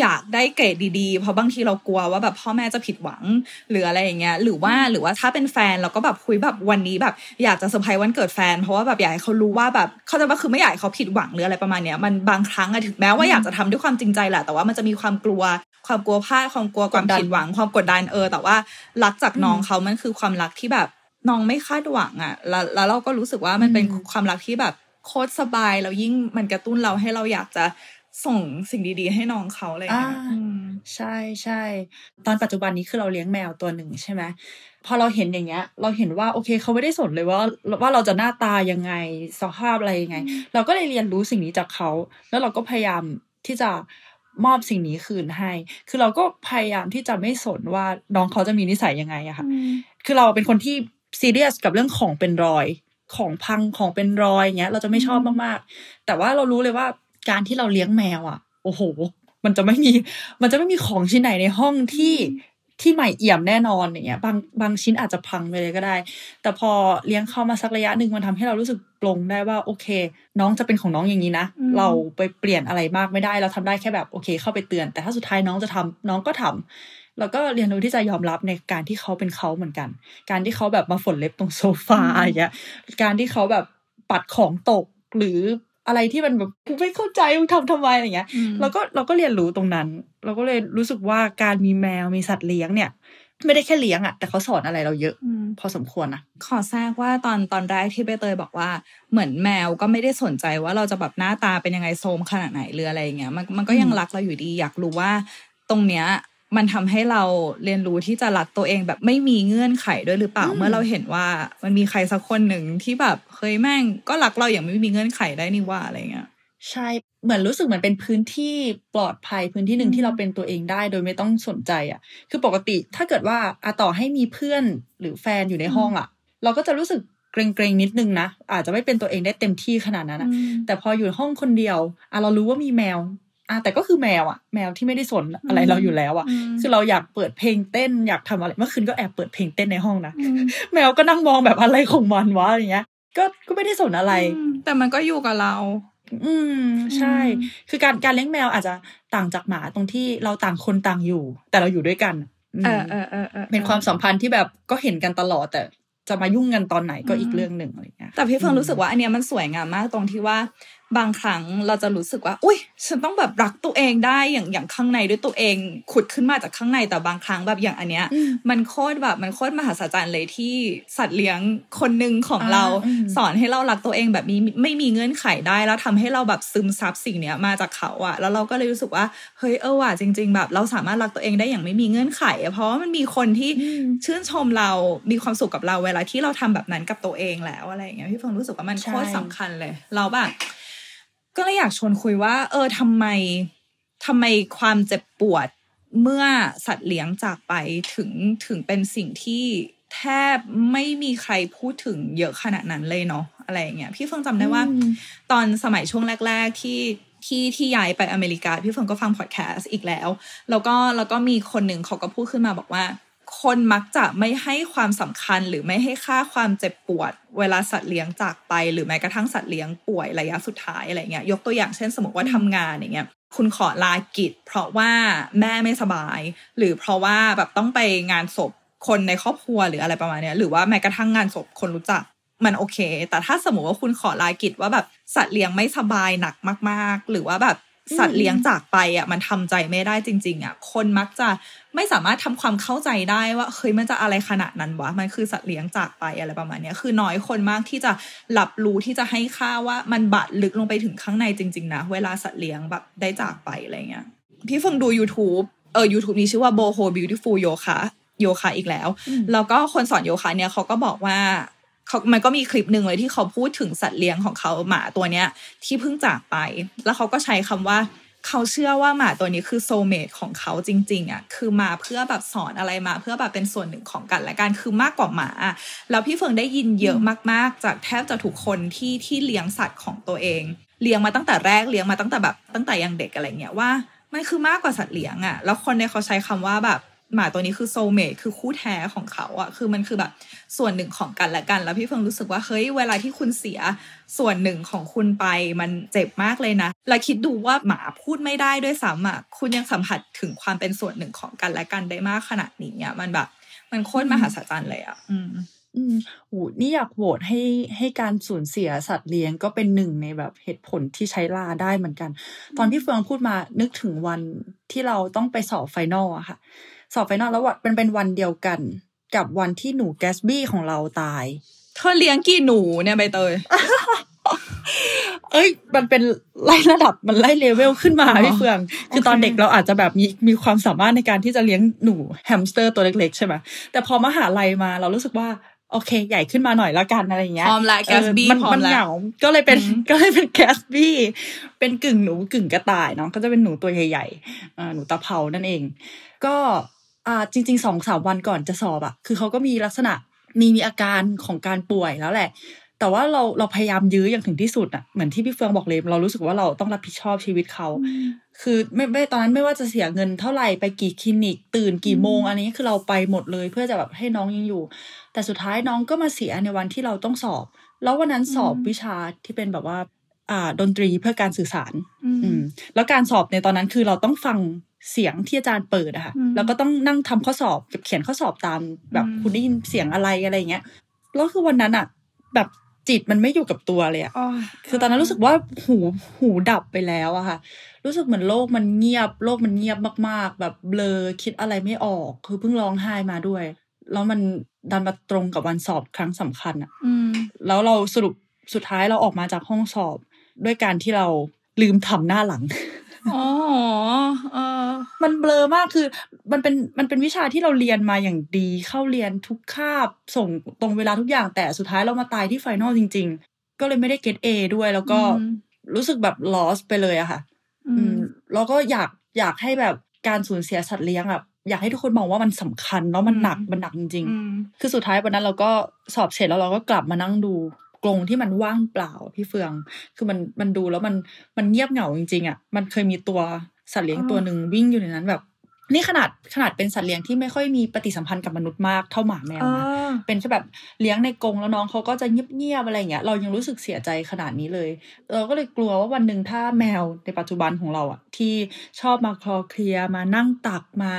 อยากได้เกรดดีๆ เพราะบางทีเรากลัวว่าแบบพ่อแม่จะผิดหวังหรืออะไรอย่างเงี้ย หรือว่าหรือว่าถ้าเป็นแฟนเราก็แบบคุยแบบวันนี้แบบ อยากจะเซอร์ไพรส์วันเกิดแฟน เพราะว่าแบบอยากให้เขารู้ว่าแบบเขาใจะว่าคือไม่อยากให้เขาผิดหวังหรืออะไรประมาณเนี้ยมันบางครั้งอะถึงแม้ว่าอยากจะทำด้วยความจริงใจแหละแต่ว่ามันจะมีความกลัวความกลัวพลาดความกลัวความกดดันผิดหวัง ความกดดันเออ แต่ว่ารักจากน้องเขามันคือความรักที่แบบน้องไม่คาดหวังอะแล้วแล้วเราก็รู้สึกว่ามันเป็นอืมความรักที่แบบโคตรสบายแล้วยิ่งมันกระตุ้นเราให้เราอยากจะ ส่งสิ่งดีๆ ให้น้องเขาอะไรอย่างเงี้ยอ่าอืมใช่ใช่ตอนปัจจุบันนี้คือเราเลี้ยงแมวตัวหนึ่งใช่ไหมพอเราเห็นอย่างเงี้ย เราเห็นว่าโอเคเขาไม่ได้สนเลยว่าว่าเราจะหน้าตายังไงสภาพอะไรยังไง เราก็เลยเรียนรู้สิ่งนี้จากเขา แล้วเราก็พยายามที่จะมอบสิ่งนี้คืนให้ คือเราก็พยายามที่จะไม่สนว่าน้องเขาจะมีนิสัยยังไงอะค่ะ คือเราเป็นคนที่ซีเรียสกับเรื่องของเป็นรอย ของพังของเป็นรอยอย่างเงี้ย เราจะไม่ชอบมากๆ แต่ว่าเรารู้เลยว่า การที่เราเลี้ยงแมวอะ โอ้โห มันจะไม่มี มันจะไม่มีของชิ้นไหนในห้องที่ที่ใหม่เอี่ยมแน่นอนอย่างเงี้ยบางบางชิ้นอาจจะพังไปเลยก็ได้ แต่พอเลี้ยงเข้ามาสักระยะหนึ่งมันทำให้เรารู้สึกปลงได้ว่า โอเค น้องจะเป็นของน้องอย่างนี้นะอืมเราไปเปลี่ยนอะไรมากไม่ได้ เราทำได้แค่แบบโอเค เข้าไปเตือน แต่ถ้าสุดท้ายน้องจะทำน้องก็ทำแล้วก็เรียนรู้ที่จะยอมรับในการที่เขาเป็นเขาเหมือนกัน การที่เขาแบบมาฝนเล็บตรงโซฟาอืมอย่างเงี้ยการที่เขาแบบปัดของตกหรือ อะไรที่มันแบบกูไม่เข้าใจมึงทำทำไมอะไรเงี้ยอืมเราก็เราก็เรียนรู้ตรงนั้น เราก็เลยรู้สึกว่าการมีแมวมีสัตว์เลี้ยงเนี่ย ไม่ได้แค่เลี้ยงอะแต่เขาสอนอะไรเราเยอะอืมพอสมควรนะขอแทรกว่าตอนตอนแรกที่ใบเตยบอกว่า เหมือนแมวก็ไม่ได้สนใจว่าเราจะแบบหน้าตาเป็นยังไงโทรมขนาดไหนหรืออะไรอย่างเงี้ยมันมันก็ยังอืมรักเราอยู่ดีอยากรู้ว่าตรงเนี้ย มันทำให้เราเรียนรู้ที่จะรักตัวเองแบบไม่มีเงื่อนไขด้วยหรือเปล่าเมื่อเราเห็นว่ามันมีใครสักคนหนึ่งที่แบบเฮ้ยแม่งก็รักเราอย่างไม่มีเงื่อนไขได้นี่ว่าอะไรเงี้ยใช่เหมือนรู้สึกเหมือนเป็นพื้นที่ปลอดภัยพื้นที่หนึ่งอืมที่เราเป็นตัวเองได้โดยไม่ต้องสนใจอะ คือปกติถ้าเกิดว่าอะต่อให้มีเพื่อนหรือแฟนอยู่ในห้องอะ เราก็จะรู้สึกเกรงๆนิดนึงนะอาจจะไม่เป็นตัวเองได้เต็มที่ขนาดนั้นอะแต่พออยู่ห้องคนเดียวอะเรารู้ว่ามีแมว อะแต่ก็คือแมวอะ แมวที่ไม่ได้สนอะไรเราอยู่แล้วอะอืมคือเราอยากเปิดเพลงเต้นอยากทำอะไรเมื่อคืนก็แอบเปิดเพลงเต้นในห้องนะแมวก็นั่งมองแบบอะไรของมันวะอย่างเงี้ย ก็ก็ไม่ได้สนอะไรอืมแต่มันก็อยู่กับเรา อืมใช่อืมคือการการเลี้ยงแมวอาจจะต่างจากหมาตรงที่เราต่างคนต่างอยู่ แต่เราอยู่ด้วยกันมเออเออเออออเป็นความสัมพันธ์ที่แบบก็เห็นกันตลอดแต่จะมายุ่งกันตอนไหนก็อีกเรื่องหนึ่งอะไรเงี้ยแต่พี่เฟิร์อืนมรู้สึกว่าอันเนี้ยมันสวยงามมากตรงที่ว่า บางครั้งเราจะรู้สึกว่า อุ้ยฉันต้องแบบรักตัวเองได้อย่างอย่างข้างในด้วยตัวเองขุดขึ้นมาจากข้างในแต่บางครั้งแบบอย่างอันเนี้ยอืมมันโคตรแบบมันโคตรมหัศจรรย์เลยที่สัตว์เลี้ยงคนหนึ่งของอ่าเราอืมสอนให้เรารักตัวเองแบบมีไม่มีเงื่อนไขได้แล้วทำให้เราแบบซึมซับสิ่งเนี้ยมาจากเขาอะแล้วเราก็เลยรู้สึกว่าเฮ้ยเออว่ะจริง ๆ แบบ เราสามารถรักตัวเองได้อย่างไม่มีเงื่อนไขอะเพราะว่ามันมีคนที่อืมชื่นชมเรามีความสุขกับเราเวลาที่เราทำแบบนั้นกับตัวเองแล้วอะไรอย่างเงี้ยพี่เฟิร์นรู้สึกว่ามันใช่โคตรสำคัญเลย เราแบบ ก็เลยอยากชวนคุยว่า เออทำไมทำไมความเจ็บปวดเมื่อสัตว์เลี้ยงจากไปถึงถึงเป็นสิ่งที่แทบไม่มีใครพูดถึงเยอะขนาดนั้นเลยเนาะอะไรอย่างเงี้ยพี่เฟิร์นจำได้ว่าอืมตอนสมัยช่วงแรก ๆ ที่ที่ที่ย้ายไปอเมริกา พี่เฟิร์นก็ฟังพอดแคสต์อีกแล้ว แล้วก็แล้วก็มีคนหนึ่งเขาก็พูดขึ้นมาบอกว่า คนมักจะไม่ให้ความสำคัญหรือไม่ให้ค่าความเจ็บปวด เวลาสัตว์เลี้ยงจากไป หรือแม้กระทั่งสัตว์เลี้ยงป่วยระยะสุดท้ายอะไรเงี้ยยกตัวอย่างเช่น สมมติว่าทำงานอย่างเงี้ยคุณขอลากิจ เพราะว่าแม่ไม่สบาย หรือเพราะว่าแบบต้องไปงานศพคนในครอบครัวหรืออะไรประมาณเนี้ยหรือว่าแม้กระทั่งงานศพคนรู้จักมันโอเค แต่ถ้าสมมติว่าคุณขอลากิจว่าแบบสัตว์เลี้ยงไม่สบายหนักมาก ๆ หรือว่าแบบ สัตว์เลี้ยงจากไปอะมันทำใจไม่ได้จริง ๆ อะ คนมักจะไม่สามารถทำความเข้าใจได้ว่าเฮ้ยมันจะอะไรขนาดนั้นวะมันคือสัตว์เลี้ยงจากไปอะไรประมาณเนี้ยคือน้อยคนมากที่จะรับรู้ที่จะให้ค่าว่ามันบาดลึกลงไปถึงข้างในจริง ๆ นะ เวลาสัตว์เลี้ยงแบบได้จากไปอะไรเงี้ยพี่เฟิงดู YouTube เออ YouTube นี้ชื่อว่า Boho Beautiful Yoga โยคะอีกแล้ว แล้วก็คนสอนโยคะเนี่ยเขาก็บอกว่า เขามันก็มีคลิปหนึ่งเลยที่เขาพูดถึงสัตว์เลี้ยงของเขาหมาตัวเนี้ย ที่เพิ่งจากไป แล้วเขาก็ใช้คำว่าเขาเชื่อว่าหมาตัวนี้คือโซเมตของเขาจริง ๆอะคือมาเพื่อแบบสอนอะไรมา เพื่อแบบเป็นส่วนหนึ่งของกันและกันคือมากกว่าหมา แล้วพี่เฟิงได้ยินเยอะมากๆ จากแทบจะทุกคนที่ที่เลี้ยงสัตว์ของตัวเอง เลี้ยงมาตั้งแต่แรกเลี้ยงมาตั้งแต่แบบตั้งแต่ยังเด็กอะไรเงี้ยว่ามันคือมากกว่าสัตว์เลี้ยงอะแล้วคนเนี่ยเขาใช้คำว่าแบบ หมาตัวนี้คือโซเมตคือคู่แท้ของเขาอะคือมันคือแบบส่วนหนึ่งของกันและกัน แล้วพี่เฟิงรู้สึกว่าเฮ้ยเวลาที่คุณเสียส่วนหนึ่งของคุณไปมันเจ็บมากเลยนะแล้วคิดดูว่าหมาพูดไม่ได้ด้วยซ้ำอะคุณยังสัมผัสถึงความเป็นส่วนหนึ่งของกันและกันได้มากขนาดนี้อะมันแบบ มันโคตรมหัศจรรย์เลยอะอืมอืมโอ้นี่อยากโหวตให้ให้การสูญเสียสัตว์เลี้ยงก็เป็นหนึ่งในแบบเหตุผลที่ใช้ลาได้เหมือนกัน ตอนพี่เฟืองพูดมานึกถึงวันที่เราต้องไปสอบ final อะค่ะ สอบ final แล้ววันเป็นเป็นวันเดียวกัน กับวันที่หนูแกสบี้ของเราตาย เธอเลี้ยงกี่หนูเนี่ยใบเตยเอ้ย มันเป็นไล่ระดับมันไล่เลเวลขึ้นมาอ๋อพี่เฟือง คือตอนโอเคเด็กเราอาจจะแบบมีมีความสามารถในการที่จะเลี้ยงหนูแฮมสเตอร์ตัวเล็กๆใช่ไหมแต่พอมหาลัยมาเรารู้สึกว่าโอเค ใหญ่ขึ้นมาหน่อยแล้วกันอะไรอย่างเงี้ยพร้อมละแกสบี้เออมันพร้อมัมนละเหงาก็เลยเป็นอืมก็เลยเป็นแกสบี้เป็นกึ่งหนูกึ่งกระต่ายเนาะก็จะเป็นหนูตัวใหญ่ๆอ่าหนูตะเภานั่นเอง ก็ อ่าจริงๆสองสามวันก่อนจะสอบอะคือเขาก็มีลักษณะมีมีอาการของการป่วยแล้วแหละ แต่ว่าเราเราพยายามยื้ออย่างถึงที่สุดอะเหมือนที่พี่เฟืองบอกเลย เรารู้สึกว่าเราต้องรับผิดชอบชีวิตเขา คือไม่ไม่ตอนนั้นไม่ว่าจะเสียเงินเท่าไหร่ไปกี่คลินิก ตื่นกี่โมง อันนี้คือเราไปหมดเลยเพื่อจะแบบให้น้องยังอยู่ แต่สุดท้ายน้องก็มาเสียในวันที่เราต้องสอบ แล้ววันนั้นสอบวิชาที่เป็นแบบว่าอ่าดนตรีเพื่อการสื่อสาร อืม แล้วการสอบในตอนนั้นคือเราต้องฟัง เสียงที่อาจารย์เปิดอะค่ะอืมแล้วก็ต้องนั่งทำข้อสอบเก็บเขียนข้อสอบตามแบบอืมคุณได้ยินเสียงอะไรอะไรอย่างเงี้ยแล้วคือวันนั้นอะแบบจิตมันไม่อยู่กับตัวเลยอะคือตอนนั้นรู้สึกว่าหูหูดับไปแล้วอะค่ะ รู้สึกเหมือนโลกมันเงียบ โลกมันเงียบมากๆ แบบเบลอคิดอะไรไม่ออก คือเพิ่งร้องไห้มาด้วย แล้วมันดันมาตรงกับวันสอบครั้งสำคัญอะอืมแล้วเราสรุปสุดท้ายเราออกมาจากห้องสอบด้วยการที่เราลืมทำหน้าหลัง อ๋อเออมันเบลอมากคือ มันเป็นมันเป็นวิชาที่เราเรียนมาอย่างดีเข้าเรียนทุกคาบส่งตรงเวลาทุกอย่างแต่สุดท้ายเรามาตายที่ไฟนอลจริง ๆ ก็เลยไม่ได้เกรดเอด้วยแล้วก็อืมรู้สึกแบบ lost ไปเลยอะค่ะ อืมแล้วก็อยากอยากให้แบบการสูญเสียสัตว์เลี้ยงอะอยากให้ทุกคนมองว่ามันสำคัญเนาะมันหนักอืมมันหนักจริงอืมๆคือสุดท้ายวันนั้นเราก็สอบเสร็จแล้วเราก็กลับมานั่งดู กรงที่มันว่างเปล่าพี่เฟือง คือมันมันดูแล้วมันมันเงียบเหงาจริงๆอะมันเคยมีตัวสัตว์เลี้ยงอ๋อตัวหนึ่งวิ่งอยู่ในนั้นแบบ นี่ขนาดขนาดเป็นสัตว์เลี้ยงที่ไม่ค่อยมีปฏิสัมพันธ์กับมนุษย์มากเท่าหมาแมวเอนะอเป็นแค่แบบเลี้ยงในกรงแล้วน้องเขาก็จะเงียบๆอะไรอย่างเงี้ยเรายังรู้สึกเสียใจขนาดนี้เลย เราก็เลยกลัวว่าวันหนึ่งถ้าแมวในปัจจุบันของเราอะที่ชอบมาคลอเคลียร์มานั่งตักมา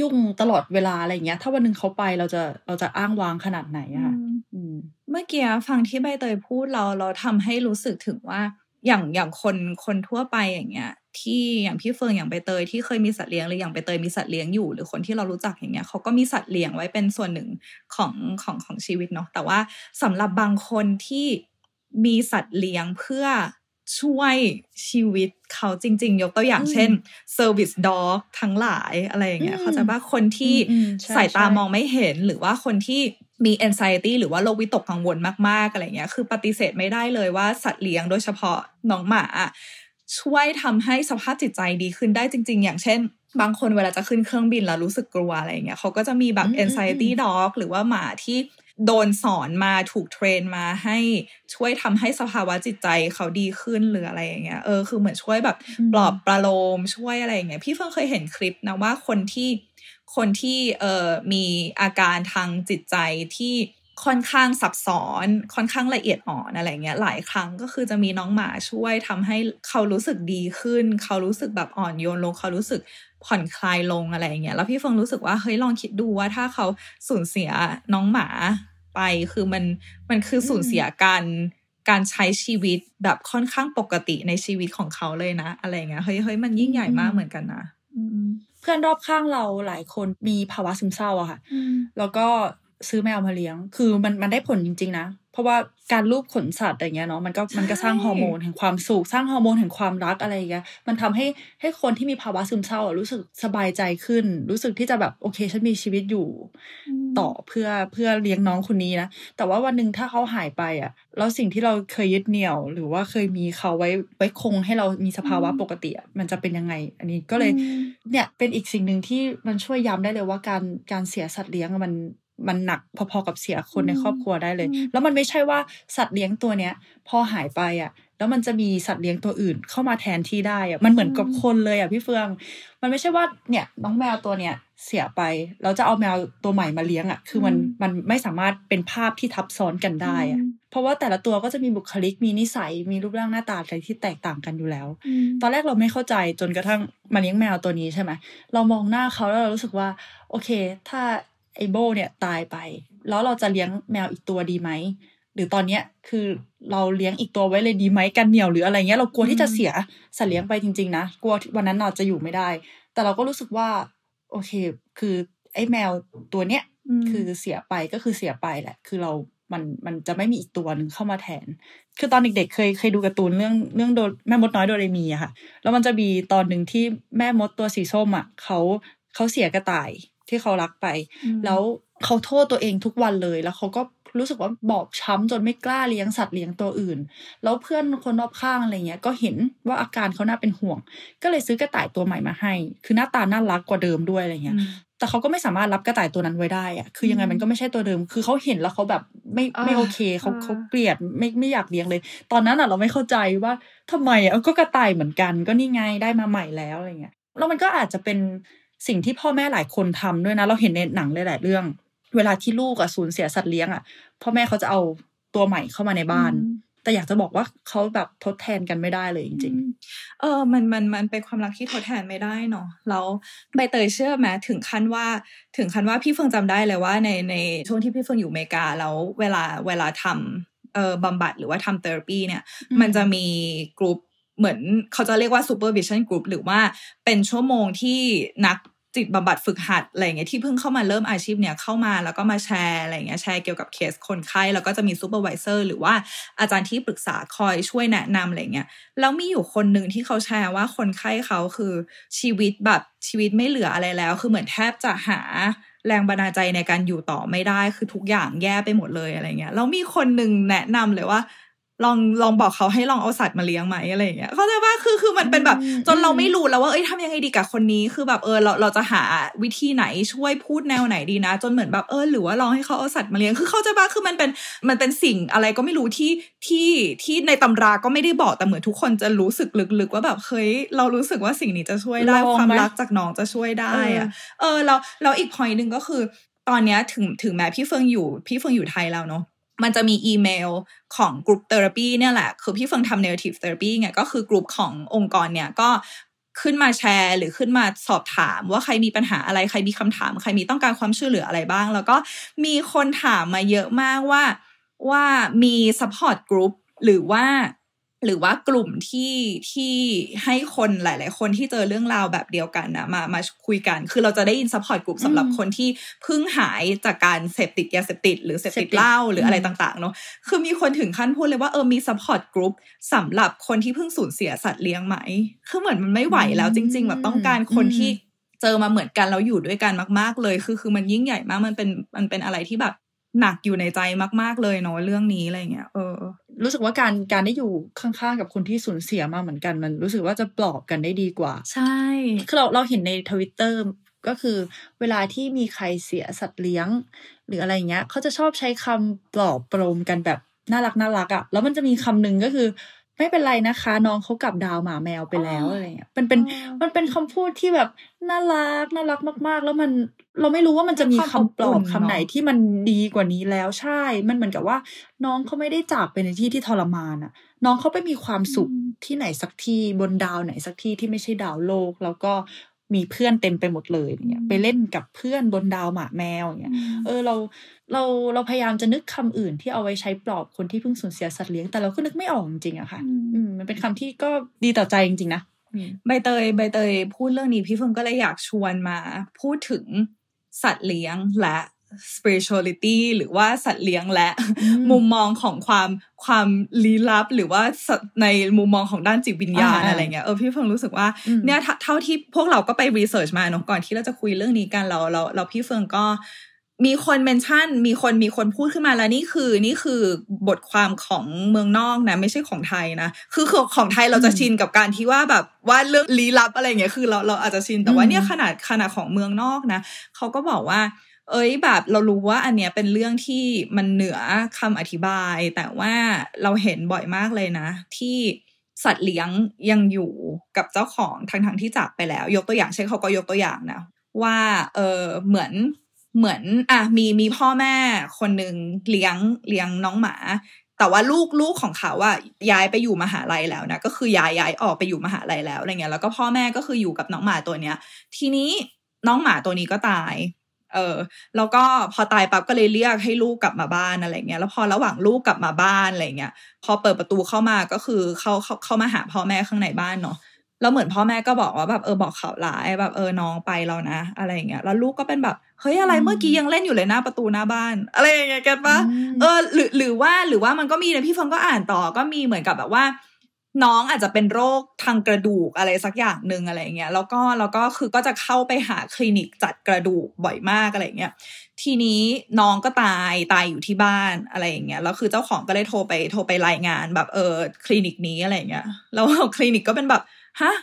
ยุ่งตลอดเวลาอะไรอย่างเงี้ย ถ้าวันหนึ่งเขาไปเราจะเราจะอ้างว้างขนาดไหนอะค่ะอืมเมื่อกี้ฟังที่ใบเตยพูดเราเราทำให้รู้สึกถึงว่า อย่างอย่างคนคนทั่วไปอย่างเงี้ย ที่อย่างพี่เฟิงอย่างใบเตยที่เคยมีสัตว์เลี้ยงหรืออย่างใบเตยมีสัตว์เลี้ยงอยู่ หรือคนที่เรารู้จักอย่างเงี้ยเขาก็มีสัตว์เลี้ยงไว้เป็นส่วนหนึ่งของของของชีวิตเนาะแต่ว่าสำหรับบางคนที่มีสัตว์เลี้ยงเพื่อช่วยชีวิตเขาจริง ๆ ยกตัวอย่างอืมเช่น Service Dog ทั้งหลายอะไรอย่างเงี้ยอืมเขาใจะว่าคนที่อืมใช่สายตาใช่มองไม่เห็นหรือว่าคนที่ มี anxiety หรือว่าโรควิตกกังวลมากๆอะไรเงี้ย คือปฏิเสธไม่ได้เลยว่าสัตว์เลี้ยงโดยเฉพาะน้องหมาอะช่วยทำให้สภาพจิตใจดีขึ้นได้จริง ๆ อย่างเช่น บางคนเวลาจะขึ้นเครื่องบินแล้วรู้สึกกลัวอะไรเงี้ยเขาก็จะมีแบบอืมอืม anxiety dog หรือว่าหมาที่โดนสอนมาถูกเทรนมาให้ช่วยทำให้สภาวะจิตใจเขาดีขึ้นหรืออะไรอย่างเงี้ยเออคือเหมือนช่วยแบบอืมปลอบประโลมช่วยอะไรอย่างเงี้ยพี่เฟิงเคยเห็นคลิปนะว่าคนที่ คนที่เอ่อมีอาการทางจิตใจที่ค่อนข้างซับซ้อน ค่อนข้างละเอียดอ่อนอะไรเงี้ย หลายครั้งก็คือจะมีน้องหมาช่วยทำให้เขารู้สึกดีขึ้น เขารู้สึกแบบอ่อนโยนลง เขารู้สึกผ่อนคลายลงอะไรเงี้ย แล้วพี่เฟิงรู้สึกว่าเฮ้ยลองคิดดูว่าถ้าเขาสูญเสียน้องหมาไปคือมันมันคือสูญเสียการการใช้ชีวิตแบบค่อนข้างปกติในชีวิตของเขาเลยนะ อะไรเงี้ยเฮ้ยเฮ้ยมันยิ่งใหญ่มากเหมือนกันนะ พื่อนรอบข้างเราหลายคนมีภาวะซึมเศร้าอะค่ะ แล้วก็ซื้อแมวมาเลี้ยง คือมันมันได้ผลจริง ๆ นะ เพราะว่าการรูปขนสัตว์อย่างเงี้ยเนาะมันก็มันก็สร้างฮอร์โมนแห่งความสุขสร้างฮอร์โมนแห่งความรักอะไรอย่างเงี้ยมันทำให้ให้คนที่มีภาวะซึมเศร้าอะรู้สึกสบายใจขึ้น รู้สึกที่จะแบบโอเคฉันมีชีวิตอยู่ ต่อเพื่อเพื่อเลี้ยงน้องคนนี้นะแต่ว่าวันหนึ่งถ้าเขาหายไปอะแล้วสิ่งที่เราเคยยึดเหนี่ยว หรือว่าเคยมีเขาไว้ไว้คงให้เรามีสภาวะปกติอะมันจะเป็นยังไง อันนี้ก็เลยเนี่ยเป็นอีกสิ่งหนึ่งที่มันช่วยย้ำได้เลยว่าการการเสียสัตว์เลี้ยงอะมัน มันหนักพอๆกับเสียคนในครอบครัวได้เลย แล้วมันไม่ใช่ว่าสัตว์เลี้ยงตัวเนี้ย พอหายไปอะ แล้วมันจะมีสัตว์เลี้ยงตัวอื่นเข้ามาแทนที่ได้อะมันเหมือนกับคนเลยอะพี่เฟือง มันไม่ใช่ว่าเนี่ยน้องแมวตัวเนี้ยเสียไปเราจะเอาแมวตัวใหม่มาเลี้ยงอะ คือมันมันไม่สามารถเป็นภาพที่ทับซ้อนกันได้อะเพราะว่าแต่ละตัวก็จะมีบุคลิกมีนิสัยมีรูปร่างหน้าตาอะไรที่แตกต่างกันอยู่แล้ว ตอนแรกเราไม่เข้าใจจนกระทั่งมาเลี้ยงแมวตัวนี้ใช่ไหมเรามองหน้าเขาแล้วเรารู้สึกว่า โอเค ถ้า ไอโบเนี่ยตายไป แล้วเราจะเลี้ยงแมวอีกตัวดีไหม หรือตอนเนี้ยคือเราเลี้ยงอีกตัวไว้เลยดีไหมกันเหนียวหรืออะไรเงี้ยเรากลัวที่จะเสียสัตว์เลี้ยงไปจริงๆนะกลัววันนั้นเราจะอยู่ไม่ได้ แต่เราก็รู้สึกว่า โอเค คือไอ้แมวตัวเนี้ยคือเสียไปก็คือเสียไปแหละ คือเรามันมันจะไม่มีอีกตัวหนึ่งเข้ามาแทน คือตอนเด็กๆ เคยเคยดูการ์ตูนเรื่องเรื่องโดแม่มดน้อยโดเรมีอะค่ะ แล้วมันจะมีตอนหนึ่งที่แม่มดตัวสีส้มอะเขาเขาเสียกระต่าย ที่เขารักไป แล้วเขาโทษตัวเองทุกวันเลย แล้วเขาก็รู้สึกว่าบอบช้ำจนไม่กล้าเลี้ยงสัตว์เลี้ยงตัวอื่น แล้วเพื่อนคนรอบข้างอะไรเงี้ย ก็เห็นว่าอาการเขาน่าเป็นห่วง ก็เลยซื้อกระต่ายตัวใหม่มาให้ คือหน้าตาน่ารักกว่าเดิมด้วยอะไรเงี้ย แต่เขาก็ไม่สามารถรับกระต่ายตัวนั้นไว้ได้อะคือยังไงมันก็ไม่ใช่ตัวเดิม คือเขาเห็นแล้วเขาแบบไม่ไม่โอเคเขาเขาเกลียดไม่ไม่อยากเลี้ยงเลย ตอนนั้นอะเราไม่เข้าใจว่าทำไมอะก็กระต่ายเหมือนกัน ก็นี่ไงได้มาใหม่แล้วอะไรเงี้ยแล้วมันก็อาจจะเป็น สิ่งที่พ่อแม่หลายคนทำด้วยนะ เราเห็นในหนังหลายๆเรื่อง เวลาที่ลูกอะสูญเสียสัตว์เลี้ยงอะพ่อแม่เขาจะเอาตัวใหม่เข้ามาในบ้าน แต่อยากจะบอกว่าเขาแบบทดแทนกันไม่ได้เลยจริง ๆ เออมันมันมันเป็นความรักที่ทดแทนไม่ได้เนาะแล้วใบเตยเชื่อไหมถึงขั้นว่าถึงขั้นว่าพี่เฟิงจำได้เลยว่า ในในช่วงที่พี่เฟิงอยู่อเมริกาแล้วเวลาเวลาทำเอ่อบำบัดหรือว่าทำ therapy เนี่ย มันจะมีกลุ่ม เหมือนเขาจะเรียกว่า supervision group หรือว่าเป็นชั่วโมงที่นักจิตบำบัดฝึกหัดอะไรเงี้ยที่เพิ่งเข้ามาเริ่มอาชีพเนี่ยเข้ามาแล้วก็มาแชร์อะไรเงี้ยแชร์เกี่ยวกับเคสคนไข้ แล้วก็จะมี supervisor หรือว่าอาจารย์ที่ปรึกษาคอยช่วยแนะนำอะไรเงี้ยแล้วมีอยู่คนหนึ่งที่เขาแชร์ว่าคนไข้เขาคือชีวิตแบบชีวิตไม่เหลืออะไรแล้ว คือเหมือนแทบจะหาแรงบันดาลใจในการอยู่ต่อไม่ได้คือทุกอย่างแย่ไปหมดเลยอะไรเงี้ยแล้วมีคนหนึ่งแนะนำเลยว่า ลองลองบอกเขาให้ลองเอาสัตว์มาเลี้ยงไหมอะไรอย่างเงี้ยเขาใจว่าคือคือมันเป็นแบบ จนเราไม่รู้แล้วว่าเอ้ยทำยังไงดีกับคนนี้คือแบบเออเราเราจะหาวิธีไหนช่วยพูดแนวไหนดีนะ จนเหมือนแบบเออหรือว่าลองให้เขาเอาสัตว์มาเลี้ยงคือเขาใจว่าคือมันเป็นมันเป็นสิ่งอะไรก็ไม่รู้ที่ที่ที่ในตำราก็ไม่ได้บอกแต่เหมือนทุกคนจะรู้สึกลึกๆว่าแบบเฮ้ยเรารู้สึกว่าสิ่งนี้จะช่วยได้ความรักจากน้องจะช่วยได้อะเออเราเราอีกพอยหนึ่งก็คือ ตอนเนี้ยถึงถึงแม้พี่เฟิงอยู่พี่เฟิงอยู่ไทยแล้วเนาะ มันจะมีอีเมลของกลุ่มเทอราปีเนี่ยแหละ คือพี่เฟิงทำเน r r a t i v e therapy ไงก็คือกลุ่มขององค์กรเนี่ยก็ขึ้นมาแชร์ หรือขึ้นมาสอบถามว่าใครมีปัญหาอะไรใครมีคำถาม ใครมีต้องการความช่วยเหลืออะไรบ้าง แล้วก็มีคนถามมาเยอะมากว่าว่ามี support group หรือว่า หรือว่ากลุ่มที่ที่ให้คนหลาย ๆ คนที่เจอเรื่องราวแบบเดียวกันนะมามาคุยกัน คือเราจะได้ยิน support group สำหรับคนที่เพิ่งหายจากการเสพติดยาเสพติด หรือเสพติดเหล้าหรืออะไรต่าง ๆ เนาะคือมีคนถึงขั้นพูดเลยว่าเออมี support group สำหรับคนที่เพิ่งสูญเสียสัตว์เลี้ยงไหม คือเหมือนมันไม่ไหวแล้วจริง ๆ แบบต้องการคนที่เจอมาเหมือนกันแล้วอยู่ด้วยกันมาก ๆ เลย คือคือมันยิ่งใหญ่มากมันเป็นมันเป็นอะไรที่แบบหนักอยู่ในใจมาก ๆ เลยเนาะเรื่องนี้อะไรเงี้ยเออ รู้สึกว่าการการได้อยู่ข้างๆกับคนที่สูญเสียมาเหมือนกัน มันรู้สึกว่าจะปลอบกันได้ดีกว่า ใช่คือเราเราเห็นในทวิตเตอร์ก็คือเวลาที่มีใครเสียสัตว์เลี้ยง หรืออะไรเงี้ยเขาจะชอบใช้คำปลอบประโลมกันแบบน่ารักน่ารักอะ่ะแล้วมันจะมีคำหนึ่งก็คือ ไม่เป็นไรนะคะ น้องเขากลับดาวหมาแมวไปแล้วอะไรเงี้ยมันเป็นมันเป็นคำพูดที่แบบน่ารักน่ารักมาก ๆ แล้วมันเราไม่รู้ว่ามันจะมีคำปลอบคำไหนที่มันดีกว่านี้แล้วใช่ มันเหมือนกับว่า น้องเขาไม่ได้จากไปในที่ที่ทรมานอะน้องเขาไปมีความสุขที่ไหนสักที่บนดาวไหนสักที่ที่ไม่ใช่ดาวโลก แล้วก็ มีเพื่อนเต็มไปหมดเลยเนี่ยไปเล่นกับเพื่อนบนดาวหมาแมวเนี่ยเออเราเราเราพยายามจะนึกคำอื่นที่เอาไว้ใช้ปลอบคนที่เพิ่งสูญเสียสัตว์เลี้ยงแต่เราก็นึกไม่ออกจริงอะค่ะอืมมันเป็นคำที่ก็ดีต่อใจจริงๆนะใบเตยใบเตยพูดเรื่องนี้พี่เฟิงก็เลยอยากชวนมา พูดถึงสัตว์เลี้ยงและ spirituality หรือว่าสัตว์เลี้ยงและอืมมุมมองของความความลี้ลับ หรือว่าสัตว์ในมุมมองของด้านจิตวิญญาณอ่าอะไรเงี้ยเออพี่เฟิงรู้สึกว่าอืมเนี่ยเท่าเท่าที่พวกเราก็ไปรีเสิร์ชมาเนอะก่อนที่เราจะคุยเรื่องนี้กันเราเราเราพี่เฟิงก็มีคนเมนชั่น มีคนมีคนพูดขึ้นมาแล้วนี่คือนี่คือบทความของเมืองนอกนะ ไม่ใช่ของไทยนะ คือคือของไทยเราจะชินกับการที่ว่าแบบว่าเรื่องลี้ลับอะไรเงี้ยคือเราเราอาจจะชินแต่ว่าอืมเนี่ยขนาดขนาดของเมืองนอกนะเขาก็บอกว่า เอ้ยแบบเรารู้ว่าอันเนี้ยเป็นเรื่องที่มันเหนือคำอธิบาย แต่ว่าเราเห็นบ่อยมากเลยนะ ที่สัตว์เลี้ยงยังอยู่กับเจ้าของทั้งๆที่จากไปแล้ว ยกตัวอย่างเช่นเขาก็ยกตัวอย่างนะว่าเออเหมือนเหมือนอะมีมีพ่อแม่คนหนึ่งเลี้ยงเลี้ยงน้องหมา แต่ว่าลูกลูกของเขาอะย้ายไปอยู่มหาลัยแล้วนะก็คือย้ายย้ายออกไปอยู่มหาลัยแล้วอะไรเงี้ยแล้วก็พ่อแม่ก็คืออยู่กับน้องหมาตัวเนี้ย ทีนี้น้องหมาตัวนี้ก็ตาย เออแล้วก็พอตายปั๊บก็เลยเรียกให้ลูกกลับมาบ้านอะไรเงี้ยแล้วพอระหว่างลูกกลับมาบ้านอะไรเงี้ยพอเปิดประตูเข้ามาก็คือเขาเขาเขามาหาพ่อแม่ข้างในบ้านเนาะแล้วเหมือนพ่อแม่ก็บอกว่าแบบเออบอกข่าวร้ายแบบเออน้องไปแล้วนะ อะไรอย่างเงี้ยแล้วลูกก็เป็นแบบเฮ้ยอะไรเมื่อกี้ยังเล่นอยู่เลยหน้าประตูหน้าบ้าน อะไรอย่างเงี้ยเก็ตปะเออหรือหรือว่าหรือว่ามันก็มีนะพี่ฟองก็อ่านต่อก็มีเหมือนกับแบบว่า น้องอาจจะเป็นโรคทางกระดูกอะไรสักอย่างหนึ่งอะไรเงี้ยแล้วก็แล้วก็คือก็จะเข้าไปหาคลินิกจัดกระดูกบ่อยมากอะไรเงี้ยทีนี้น้องก็ตายตายอยู่ที่บ้านอะไรอย่างเงี้ยแล้วคือเจ้าของก็เลยโทรไปโทรไปรายงานแบบเออคลินิกนี้อะไรเงี้ยแล้วคลินิกก็เป็นแบบฮะ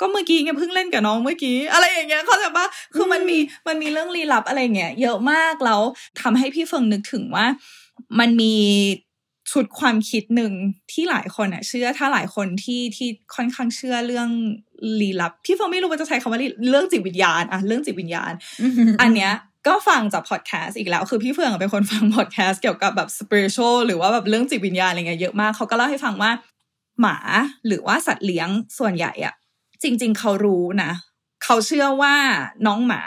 ก็เมื่อกี้ไงเพิ่งเล่นกับน้องเมื่อกี้อะไรอย่างเงี้ยเข้าใจปะคือมันมีมันมีเรื่องลี้ลับอะไรเงี้ยเยอะมากแล้วทำให้พี่เฟิงนึกถึงว่ามันมี ชุดความคิดหนึ่งที่หลายคนอะเชื่อถ้าหลายคนที่ที่ค่อนข้างเชื่อเรื่องลี้ลับ พี่เฟิงไม่รู้ว่าจะใช้คำว่าลี้เรื่องจิตวิญญาณอะเรื่องจิตวิญญาณ อันเนี้ยก็ฟังจากพอดแคสต์อีกแล้ว คือพี่เฟืองอะเป็นคนฟังพอดแคสต์เกี่ยวกับแบบ spiritual หรือว่าแบบเรื่องจิตวิญญาณอะไรเงี้ยเยอะมากเขาก็เล่าให้ฟังว่า หมาหรือว่าสัตว์เลี้ยงส่วนใหญ่อะจริง ๆ เขารู้นะเขาเชื่อว่าน้องหมา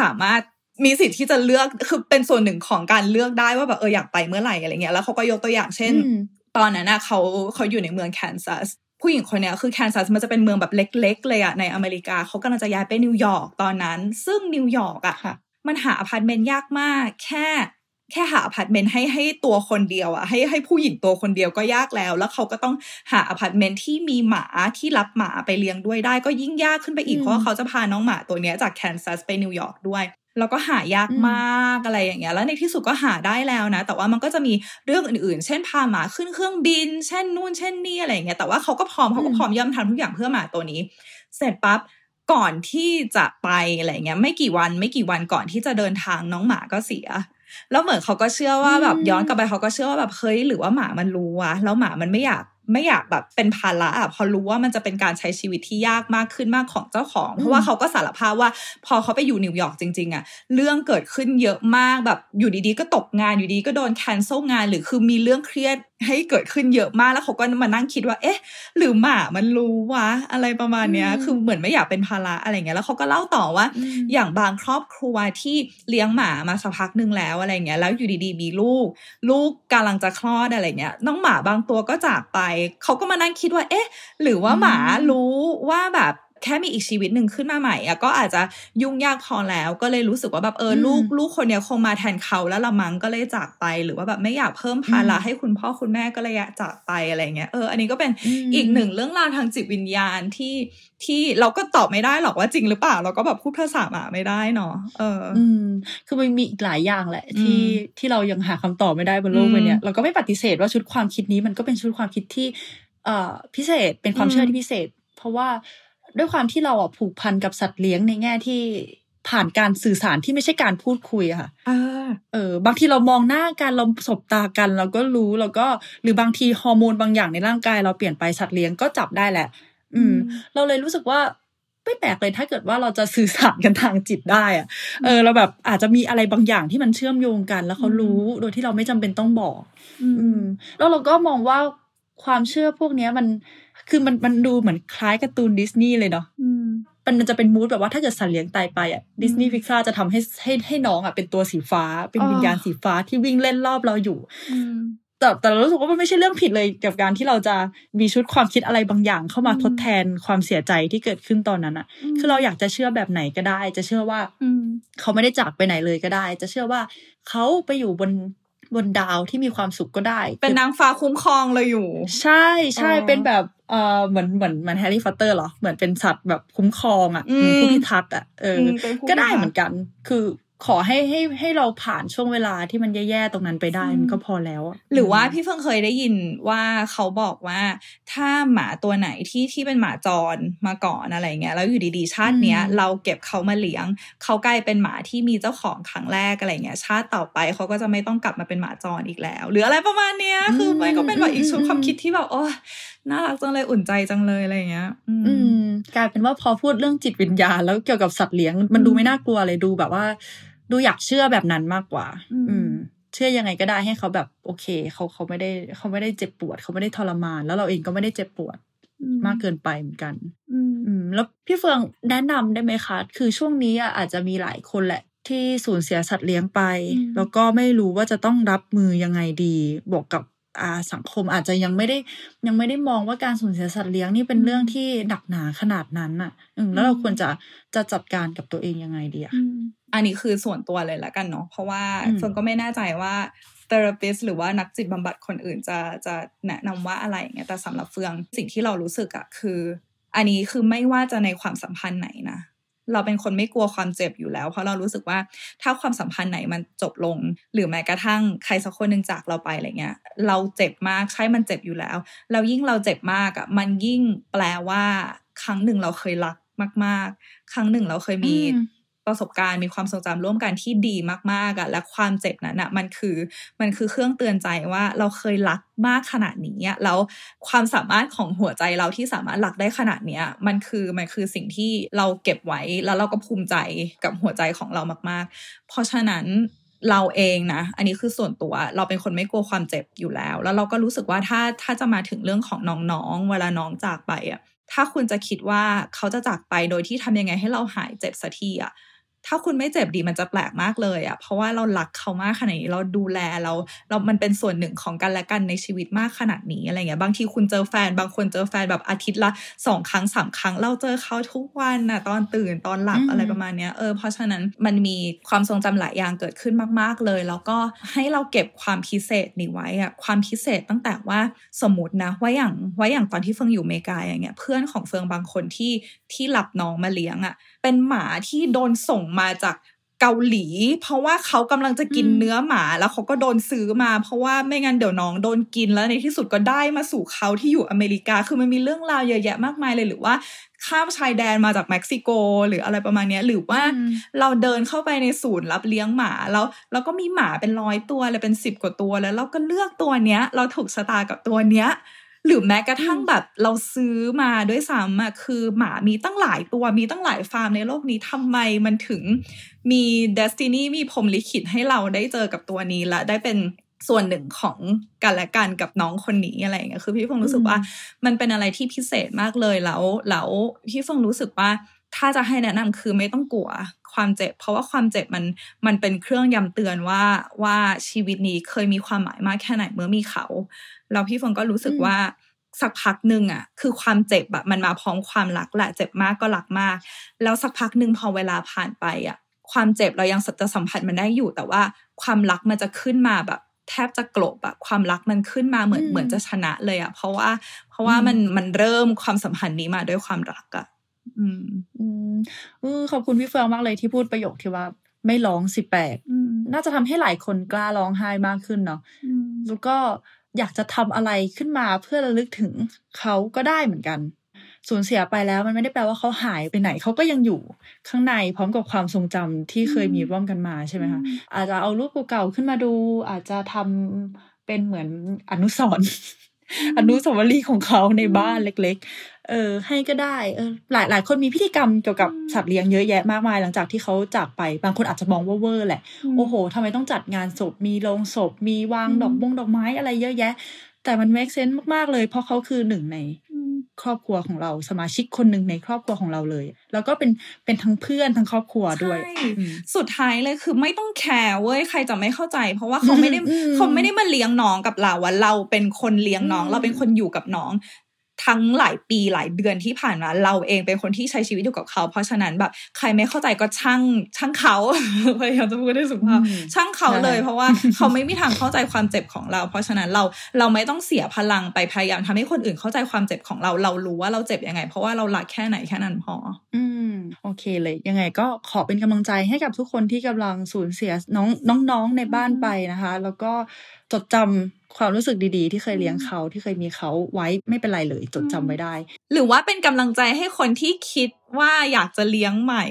สามารถ มีสิทธิ์ที่จะเลือกคือเป็นส่วนหนึ่งของการเลือกได้ว่าแบบเอออยากไปเมื่อไหร่อะไรเงี้ยแล้วเขาก็ยกตัวอย่างเช่นอืมตอนนั้นนะเขาเขาอยู่ในเมืองแคนซัสผู้หญิงคนเนี้ยคือแคนซัสมันจะเป็นเมืองแบบเล็ก ๆ เลยอะในอเมริกาเขากำลังจะย้ายไปนิวยอร์กตอนนั้น ซึ่งนิวยอร์กอะค่ะมันหาอพาร์ตเมนต์ยากมาก แค่แค่หาอพาร์ตเมนต์ให้ให้ตัวคนเดียวอะให้ให้ผู้หญิงตัวคนเดียวก็ยากแล้ว แล้วเขาก็ต้องหาอพาร์ตเมนต์ที่มีหมาที่รับหมาไปเลี้ยงด้วยได้ก็ยิ่งยากขึ้นไปอีกอืมเพราะว่าเขาจะพาน้องหมาตัวเนี้ยจากแคนซัสไปนิวยอร์กด้วยแล้วก็หายากอืมมากอะไรอย่างเงี้ย แล้วในที่สุดก็หาได้แล้วนะ แต่ว่ามันก็จะมีเรื่องอื่นๆ เช่นพาหมาขึ้นเครื่องบิน เช่นนู่นเช่นนี่อะไรอย่างเงี้ย แต่ว่าเขาก็พร้อมเขาก็พร้อมยอมทำทุกอย่างเพื่อหมาตัวนี้ เสร็จปั๊บก่อนที่จะไปอะไรเงี้ย ไม่กี่วันไม่กี่วันก่อนที่จะเดินทางน้องหมาก็เสีย แล้วเหมือนเขาก็เชื่อว่าแบบอืมย้อนกลับไปเขาก็เชื่อว่าแบบเฮ้ยหรือว่าหมามันรู้วะแล้วหมามันไม่อยาก ไม่อยากแบบเป็นภาระอะพอรู้ว่ามันจะเป็นการใช้ชีวิตที่ยากมากขึ้นมากของเจ้าของ เพราะว่าเขาก็สารภาพว่า พอเขาไปอยู่นิวยอร์กจริงๆอะเรื่องเกิดขึ้นเยอะมากแบบอยู่ดีๆ ก็ตกงานอยู่ดีก็โดนแคนเซิลงาน หรือคือมีเรื่องเครียด ให้เกิดขึ้นเยอะมากแล้วเขาก็มานั่งคิดว่า เอ๊ะ หรือหมามันรู้วะอะไรประมาณเนี้ยอืมคือเหมือนไม่อยากเป็นภาระอะไรเงี้ยแล้วเขาก็เล่าต่อว่าอืมอย่างบางครอบครัวที่เลี้ยงหมามาสักพักหนึ่งแล้วอะไรเงี้ยแล้วอยู่ดีๆมีลูก ลูกกำลังจะคลอดอะไรเงี้ยน้องหมาบางตัวก็จากไป เขาก็มานั่งคิดว่า เอ๊ะ หรือว่าหมารู้ว่าแบบ แค่มีอีกชีวิตหนึ่งขึ้นมาใหม่อะก็อาจจะยุ่งยากพอแล้ว ก็เลยรู้สึกว่าแบบเอออมลูกลูกคนเนี้ยคงมาแทนเขาแล้วละมั้งก็เลยจากไป หรือว่าแบบไม่อยากเพิ่มภาระอืมให้คุณพ่อคุณแม่ก็เลยอยากจากไปอะไรเงี้ยเอออันนี้ก็เป็นอืมอีกหนึ่งเรื่องราวทางจิตวิญญาณที่ที่เราก็ตอบไม่ได้หรอกว่าจริงหรือเปล่า เราก็แบบพูดภาษาหมาไม่ได้เนาะเออออืม คือมันมีอีกหลายอย่างแหละ ที่อืมที่เรายังหาคำตอบไม่ได้บนโลกอืมใบเนี้ยเราก็ไม่ปฏิเสธว่าชุดความคิดนี้มันก็เป็นชุดความคิดที่ เอ่อพิเศษเป็นความเชื่อมที่พิเศษ เพราะว่า ด้วยความที่เราอะผูกพันกับสัตว์เลี้ยงในแง่ที่ผ่านการสื่อสารที่ไม่ใช่การพูดคุยอะค่ะอ่าเออ บางทีเรามองหน้ากันเราสบตากัน เราก็รู้แล้วก็หรือบางทีฮอร์โมนบางอย่างในร่างกาย เราเปลี่ยนไปสัตว์เลี้ยงก็จับได้แหละ อืม เราเลยรู้สึกว่าไม่แปลกเลยถ้าเกิดว่าเราจะสื่อสารกันทางจิตได้อะเออ เราแบบอาจจะมีอะไรบางอย่างที่มันเชื่อมโยงกัน แล้วเขารู้โดยที่เราไม่จำเป็นต้องบอก อืม แล้วเราก็มองว่าความเชื่อพวกเนี้ยมัน คือมันมันดูเหมือนคล้ายการ์ตูนดิสนีย์เลยเนาะอืมมันมันจะเป็นมูดแบบว่าถ้าเกิดสัตว์เลี้ยงตายไปอะดิสนีย์พิกซาจะทำให้ให้ให้น้องอะเป็นตัวสีฟ้า เป็นอ๋อวิญญาณสีฟ้าที่วิ่งเล่นรอบเราอยู่อืมแต่แต่เรารู้สึกว่ามันไม่ใช่เรื่องผิดเลยกับการที่เราจะมีชุดความคิดอะไรบางอย่าง เข้ามาทดแทนความเสียใจที่เกิดขึ้นตอนนั้นอะคือเราอยากจะเชื่อแบบไหนก็ได้ จะเชื่อว่าอืมเขาไม่ได้จากไปไหนเลยก็ได้ จะเชื่อว่าเขาไปอยู่บน บนดาวที่มีความสุขก็ได้ เป็นนางฟ้าคุ้มครองเลยอยู่ ใช่ใช่อ๋อเป็นแบบเออเหมือนเหมือนเหมือนแฮร์รี่พอตเตอร์เหรอเหมือนเป็นสัตว์แบบคุ้มครองอะอืมเหมือนผู้พิทักษ์อะเอออมเป็นผู้ก็ได้พิทักษ์เหมือนกัน คือ ขอให้ให้ให้เราผ่านช่วงเวลาที่มันแย่ๆตรงนั้นไปได้อืมมันก็พอแล้วอะหรือว่าพี่เพิ่งเคยได้ยินว่าเขาบอกว่าถ้าหมาตัวไหนที่ที่เป็นหมาจรมาก่อนอะไรเงี้ยแล้วอยู่ดีๆชาติเนี้ย เราเก็บเขามาเลี้ยง เขากลายเป็นหมาที่มีเจ้าของครั้งแรกอะไรเงี้ย ชาติต่อไปเขาก็จะไม่ต้องกลับมาเป็นหมาจรอีกแล้ว หรืออะไรประมาณเนี้ยคือมันก็เป็นแบบอีกชุดความคิดที่แบบโอ้น่ารักจังเลยอุ่นใจจังเลยอะไรเงี้ย อืมอืมกลายเป็นว่าพอพูดเรื่องจิตวิญญาณแล้วเกี่ยวกับสัตว์เลี้ยง มันดูไม่น่ากลัวเลยดูแบบว่า ดูอยากเชื่อแบบนั้นมากกว่าอืมอืม เชื่อยังไงก็ได้ให้เขาแบบ โอเคเขาเขาไม่ได้เขาไม่ได้เจ็บปวด เขาไม่ได้ทรมาน แล้วเราเองก็ไม่ได้เจ็บปวดมากเกินไปเหมือนกัน อืมอืมแล้วพี่เฟืองแนะนำได้ไหมคะ คือช่วงนี้อะอาจจะมีหลายคนแหละ ที่สูญเสียสัตว์เลี้ยงไปอืมแล้วก็ไม่รู้ว่าจะต้องรับมือยังไงดี บวกกับอ่า สังคมอาจจะยังไม่ได้ยังไม่ได้มองว่าการสูญเสียสัตว์เลี้ยงนี่เป็นเรื่องที่หนักหนาขนาดนั้นอะอืมแล้วเราควรจะจะจัดการกับตัวเองยังไงดีอะอันนี้คือส่วนตัวเลยละกันเนาะเพราะว่าอืมเฟิร์นก็ไม่แน่ใจว่า therapist หรือว่านักจิตบำบัดคนอื่นจะจะแนะนำว่าอะไรอย่างเงี้ยแต่สำหรับเฟืองสิ่งที่เรารู้สึกอะคือ อันนี้คือไม่ว่าจะในความสัมพันธ์ไหนนะ เราเป็นคนไม่กลัวความเจ็บอยู่แล้ว เพราะเรารู้สึกว่าถ้าความสัมพันธ์ไหนมันจบลง หรือแม้กระทั่งใครสักคนหนึ่งจากเราไปอะไรเงี้ย เราเจ็บมากใช่มันเจ็บอยู่แล้วแล้วยิ่งเราเจ็บมากอะมันยิ่งแปลว่า ครั้งหนึ่งเราเคยรักมาก ๆ ครั้งหนึ่งเราเคยมี ประสบการณ์มีความทรงจำร่วมกันที่ดีมากๆอะและความเจ็บนั้นอะมันคือมันคือเครื่องเตือนใจว่าเราเคยรักมากขนาดนี้แล้วความสามารถของหัวใจเราที่สามารถรักได้ขนาดเนี้ยมันคือมันคือสิ่งที่เราเก็บไว้แล้วเราก็ภูมิใจกับหัวใจของเรามาก ๆ เพราะฉะนั้นเราเองนะ อันนี้คือส่วนตัวเราเป็นคนไม่กลัวความเจ็บอยู่แล้ว แล้วเราก็รู้สึกว่าถ้าถ้าจะมาถึงเรื่องของน้องๆ เวลาน้องจากไปอะถ้าคุณจะคิดว่าเขาจะจากไปโดยที่ทำยังไงให้เราหายเจ็บสักทีอะ ถ้าคุณไม่เจ็บดีมันจะแปลกมากเลยอะเพราะว่าเรารักเขามากขนาดนี้เราดูแลเราเรา มันเป็นส่วนหนึ่งของกันและกันในชีวิตมากขนาดนี้อะไรเงี้ยบางทีคุณเจอแฟน บางคนเจอแฟนแบบอาทิตย์ละสองครั้งสามครั้ง เราเจอเขาทุกวันน่ะตอนตื่นตอนหลับอืมอะไรประมาณเนี้ยเออเพราะฉะนั้นมันมีความทรงจำหลายอย่างเกิดขึ้นมาก ๆเลย แล้วก็ให้เราเก็บความพิเศษนี้ไว้อะความพิเศษตั้งแต่ว่าสมมตินะว่าอย่างว่าอย่างตอนที่เฟิงอยู่อเมริกาอย่างเงี้ยเพื่อนของเฟิงบางคนที่ที่รับน้องมาเลี้ยงอะเป็นหมาที่โดนส่งมาจากเกาหลี เพราะว่าเขากำลังจะกินอืมเนื้อหมาแล้วเขาก็โดนซื้อมา เพราะว่าไม่งั้นเดี๋ยวน้องโดนกินแล้วในที่สุดก็ได้มาสู่เขาที่อยู่อเมริกา คือมันมีเรื่องราวเยอะแยะมากมายเลยหรือว่าข้ามชายแดนมาจากเม็กซิโก หรืออะไรประมาณเนี้ยหรือว่าอืมเราเดินเข้าไปในศูนย์รับเลี้ยงหมาแล้วแล้วก็มีหมาเป็นร้อยตัวเลยเป็นสิบกว่าตัวแล้วเราก็เลือกตัวเนี้ย เราถูกชะตากับตัวเนี้ย หรือแม้กระทั่งแบบเราซื้อมาด้วยซ้ำอะคือหมามีตั้งหลายตัวมีตั้งหลายฟาร์มในโลกนี้ทำไมมันถึงมี destiny มีพรหมลิขิตให้เราได้เจอกับตัวนี้และได้เป็นส่วนหนึ่งของกันและกันกับน้องคนนี้อะไรอย่างเงี้ยคือพี่เฟิงรู้สึกว่ามันเป็นอะไรที่พิเศษมากเลยแล้วแล้วพี่เฟิงรู้สึกว่าถ้าจะให้แนะนำคือไม่ต้องกลัว ความเจ็บ เพราะว่าความเจ็บมันมันเป็นเครื่องย้ำเตือนว่าว่าชีวิตนี้เคยมีความหมายมากแค่ไหนเมื่อมีเขาแล้วพี่เฟิงก็รู้สึกอืมว่าสักพักหนึ่งอะคือความเจ็บแบบมันมาพร้อมความรักแหละเจ็บมากก็รักมาก แล้วสักพักหนึ่งพอเวลาผ่านไปอะความเจ็บเรายังจะสัมผัสมันได้อยู่ แต่ว่าความรักมันจะขึ้นมาแบบแทบจะกลบอะความรักมันขึ้นมาเหมือนอืมเหมือนจะชนะเลยอะเพราะว่า เพราะว่าอืมมันมันเริ่มความสัมพันธ์นี้มาด้วยความรักอะ อืม อืมเออขอบคุณพี่เฟืองมากเลยที่พูดประโยคที่ว่าไม่ร้องสิแปดอืมน่าจะทำให้หลายคนกล้าร้องไห้มากขึ้นเนาะอืมแล้วก็อยากจะทำอะไรขึ้นมาเพื่อระลึกถึงเขาก็ได้เหมือนกัน สูญเสียไปแล้วมันไม่ได้แปลว่าเขาหายไปไหนเขาก็ยังอยู่ข้างในพร้อมกับความทรงจำที่เคยมีร่วมกันมาใช่ไหมคะอาจจะเอารูปเก่าๆขึ้นมาดู อาจจะทำเป็นเหมือนอนุสรณ์อนุสาวรีย์ของเขาในบ้านเล็ก ๆ เออให้ก็ได้เออหลายหลายคนมีพิธีกรรมเกี่ยวกับสัตว์เลี้ยงเยอะแยะมากมาย หลังจากที่เขาจากไปบางคนอาจจะมองว่าเวอร์แหละ โอ้โหทำไมต้องจัดงานศพมีโรงศพ มีวางอืมดอกบงดอกไม้อะไรเยอะแยะ แต่มัน make sense มากๆเลย เพราะเขาคือหนึ่งในครอบครัวของเราสมาชิกคนหนึ่งในครอบครัวของเราเลย แล้วก็เป็นเป็นทั้งเพื่อนทั้งครอบครัวด้วยใช่อืมสุดท้ายเลยคือไม่ต้องแคร์เว้ยใครจะไม่เข้าใจ เพราะว่าเขาไม่ได้อืมเขาไม่ได้มาเลี้ยงน้องกับเราอะเราเป็นคนเลี้ยงน้องอืมเราเป็นคนอยู่กับน้อง ทั้งหลายปีหลายเดือนที่ผ่านมาเราเองเป็นคนที่ใช้ชีวิตอยู่กับเขา เพราะฉะนั้นแบบใครไม่เข้าใจก็ช่างช่างเขาพยายามจะพูดได้สุภาพอืมช่างเขาเลยใช่เพราะว่าเขาไม่มีทางเข้าใจความเจ็บของเรา เพราะฉะนั้นเราเราไม่ต้องเสียพลังไปพยายามทำให้คนอื่นเข้าใจความเจ็บของเรา เรารู้ว่าเราเจ็บยังไง เพราะว่าเรารักแค่ไหนแค่นั้นพอ อืมโอเคเลย ยังไงก็ขอเป็นกำลังใจให้กับทุกคนที่กำลังสูญเสียน้องน้องๆในบ้านไปนะคะ แล้วก็จดจำ ความรู้สึกดีๆ ที่เคยเลี้ยงเขาที่เคยมีเขาไว้ไม่เป็นไรเลยจดจำไว้ได้ หรือว่าเป็นกำลังใจให้คนที่คิดว่าอยากจะเลี้ยงใหม่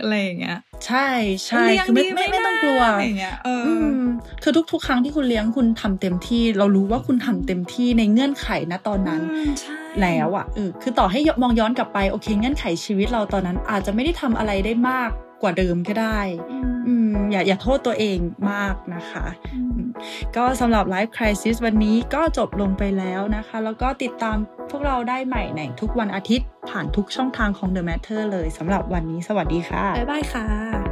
อะไรอย่างเงี้ย ใช่ใช่เลี้ยงคือไม่ดีไม่ไม่ต้องกลัวอะไรอย่างเงี้ยเอออือมคือทุก ๆ ครั้งที่คุณเลี้ยงคุณทำเต็มที่ เรารู้ว่าคุณทำเต็มที่ในเงื่อนไขนะตอนนั้นอืมใช่แล้วอะเออคือต่อให้มองย้อนกลับไปโอเค เงื่อนไขชีวิตเราตอนนั้นอาจจะไม่ได้ทำอะไรได้มาก กว่าเดิมก็ได้อืมอย่าอย่าโทษตัวเองมากนะคะ ก็สำหรับ Life Crisis วันนี้ก็จบลงไปแล้วนะคะ แล้วก็ติดตามพวกเราได้ใหม่ในทุกวันอาทิตย์ผ่านทุกช่องทางของ The Matter เลยสำหรับวันนี้สวัสดีค่ะ บ๊ายบายค่ะ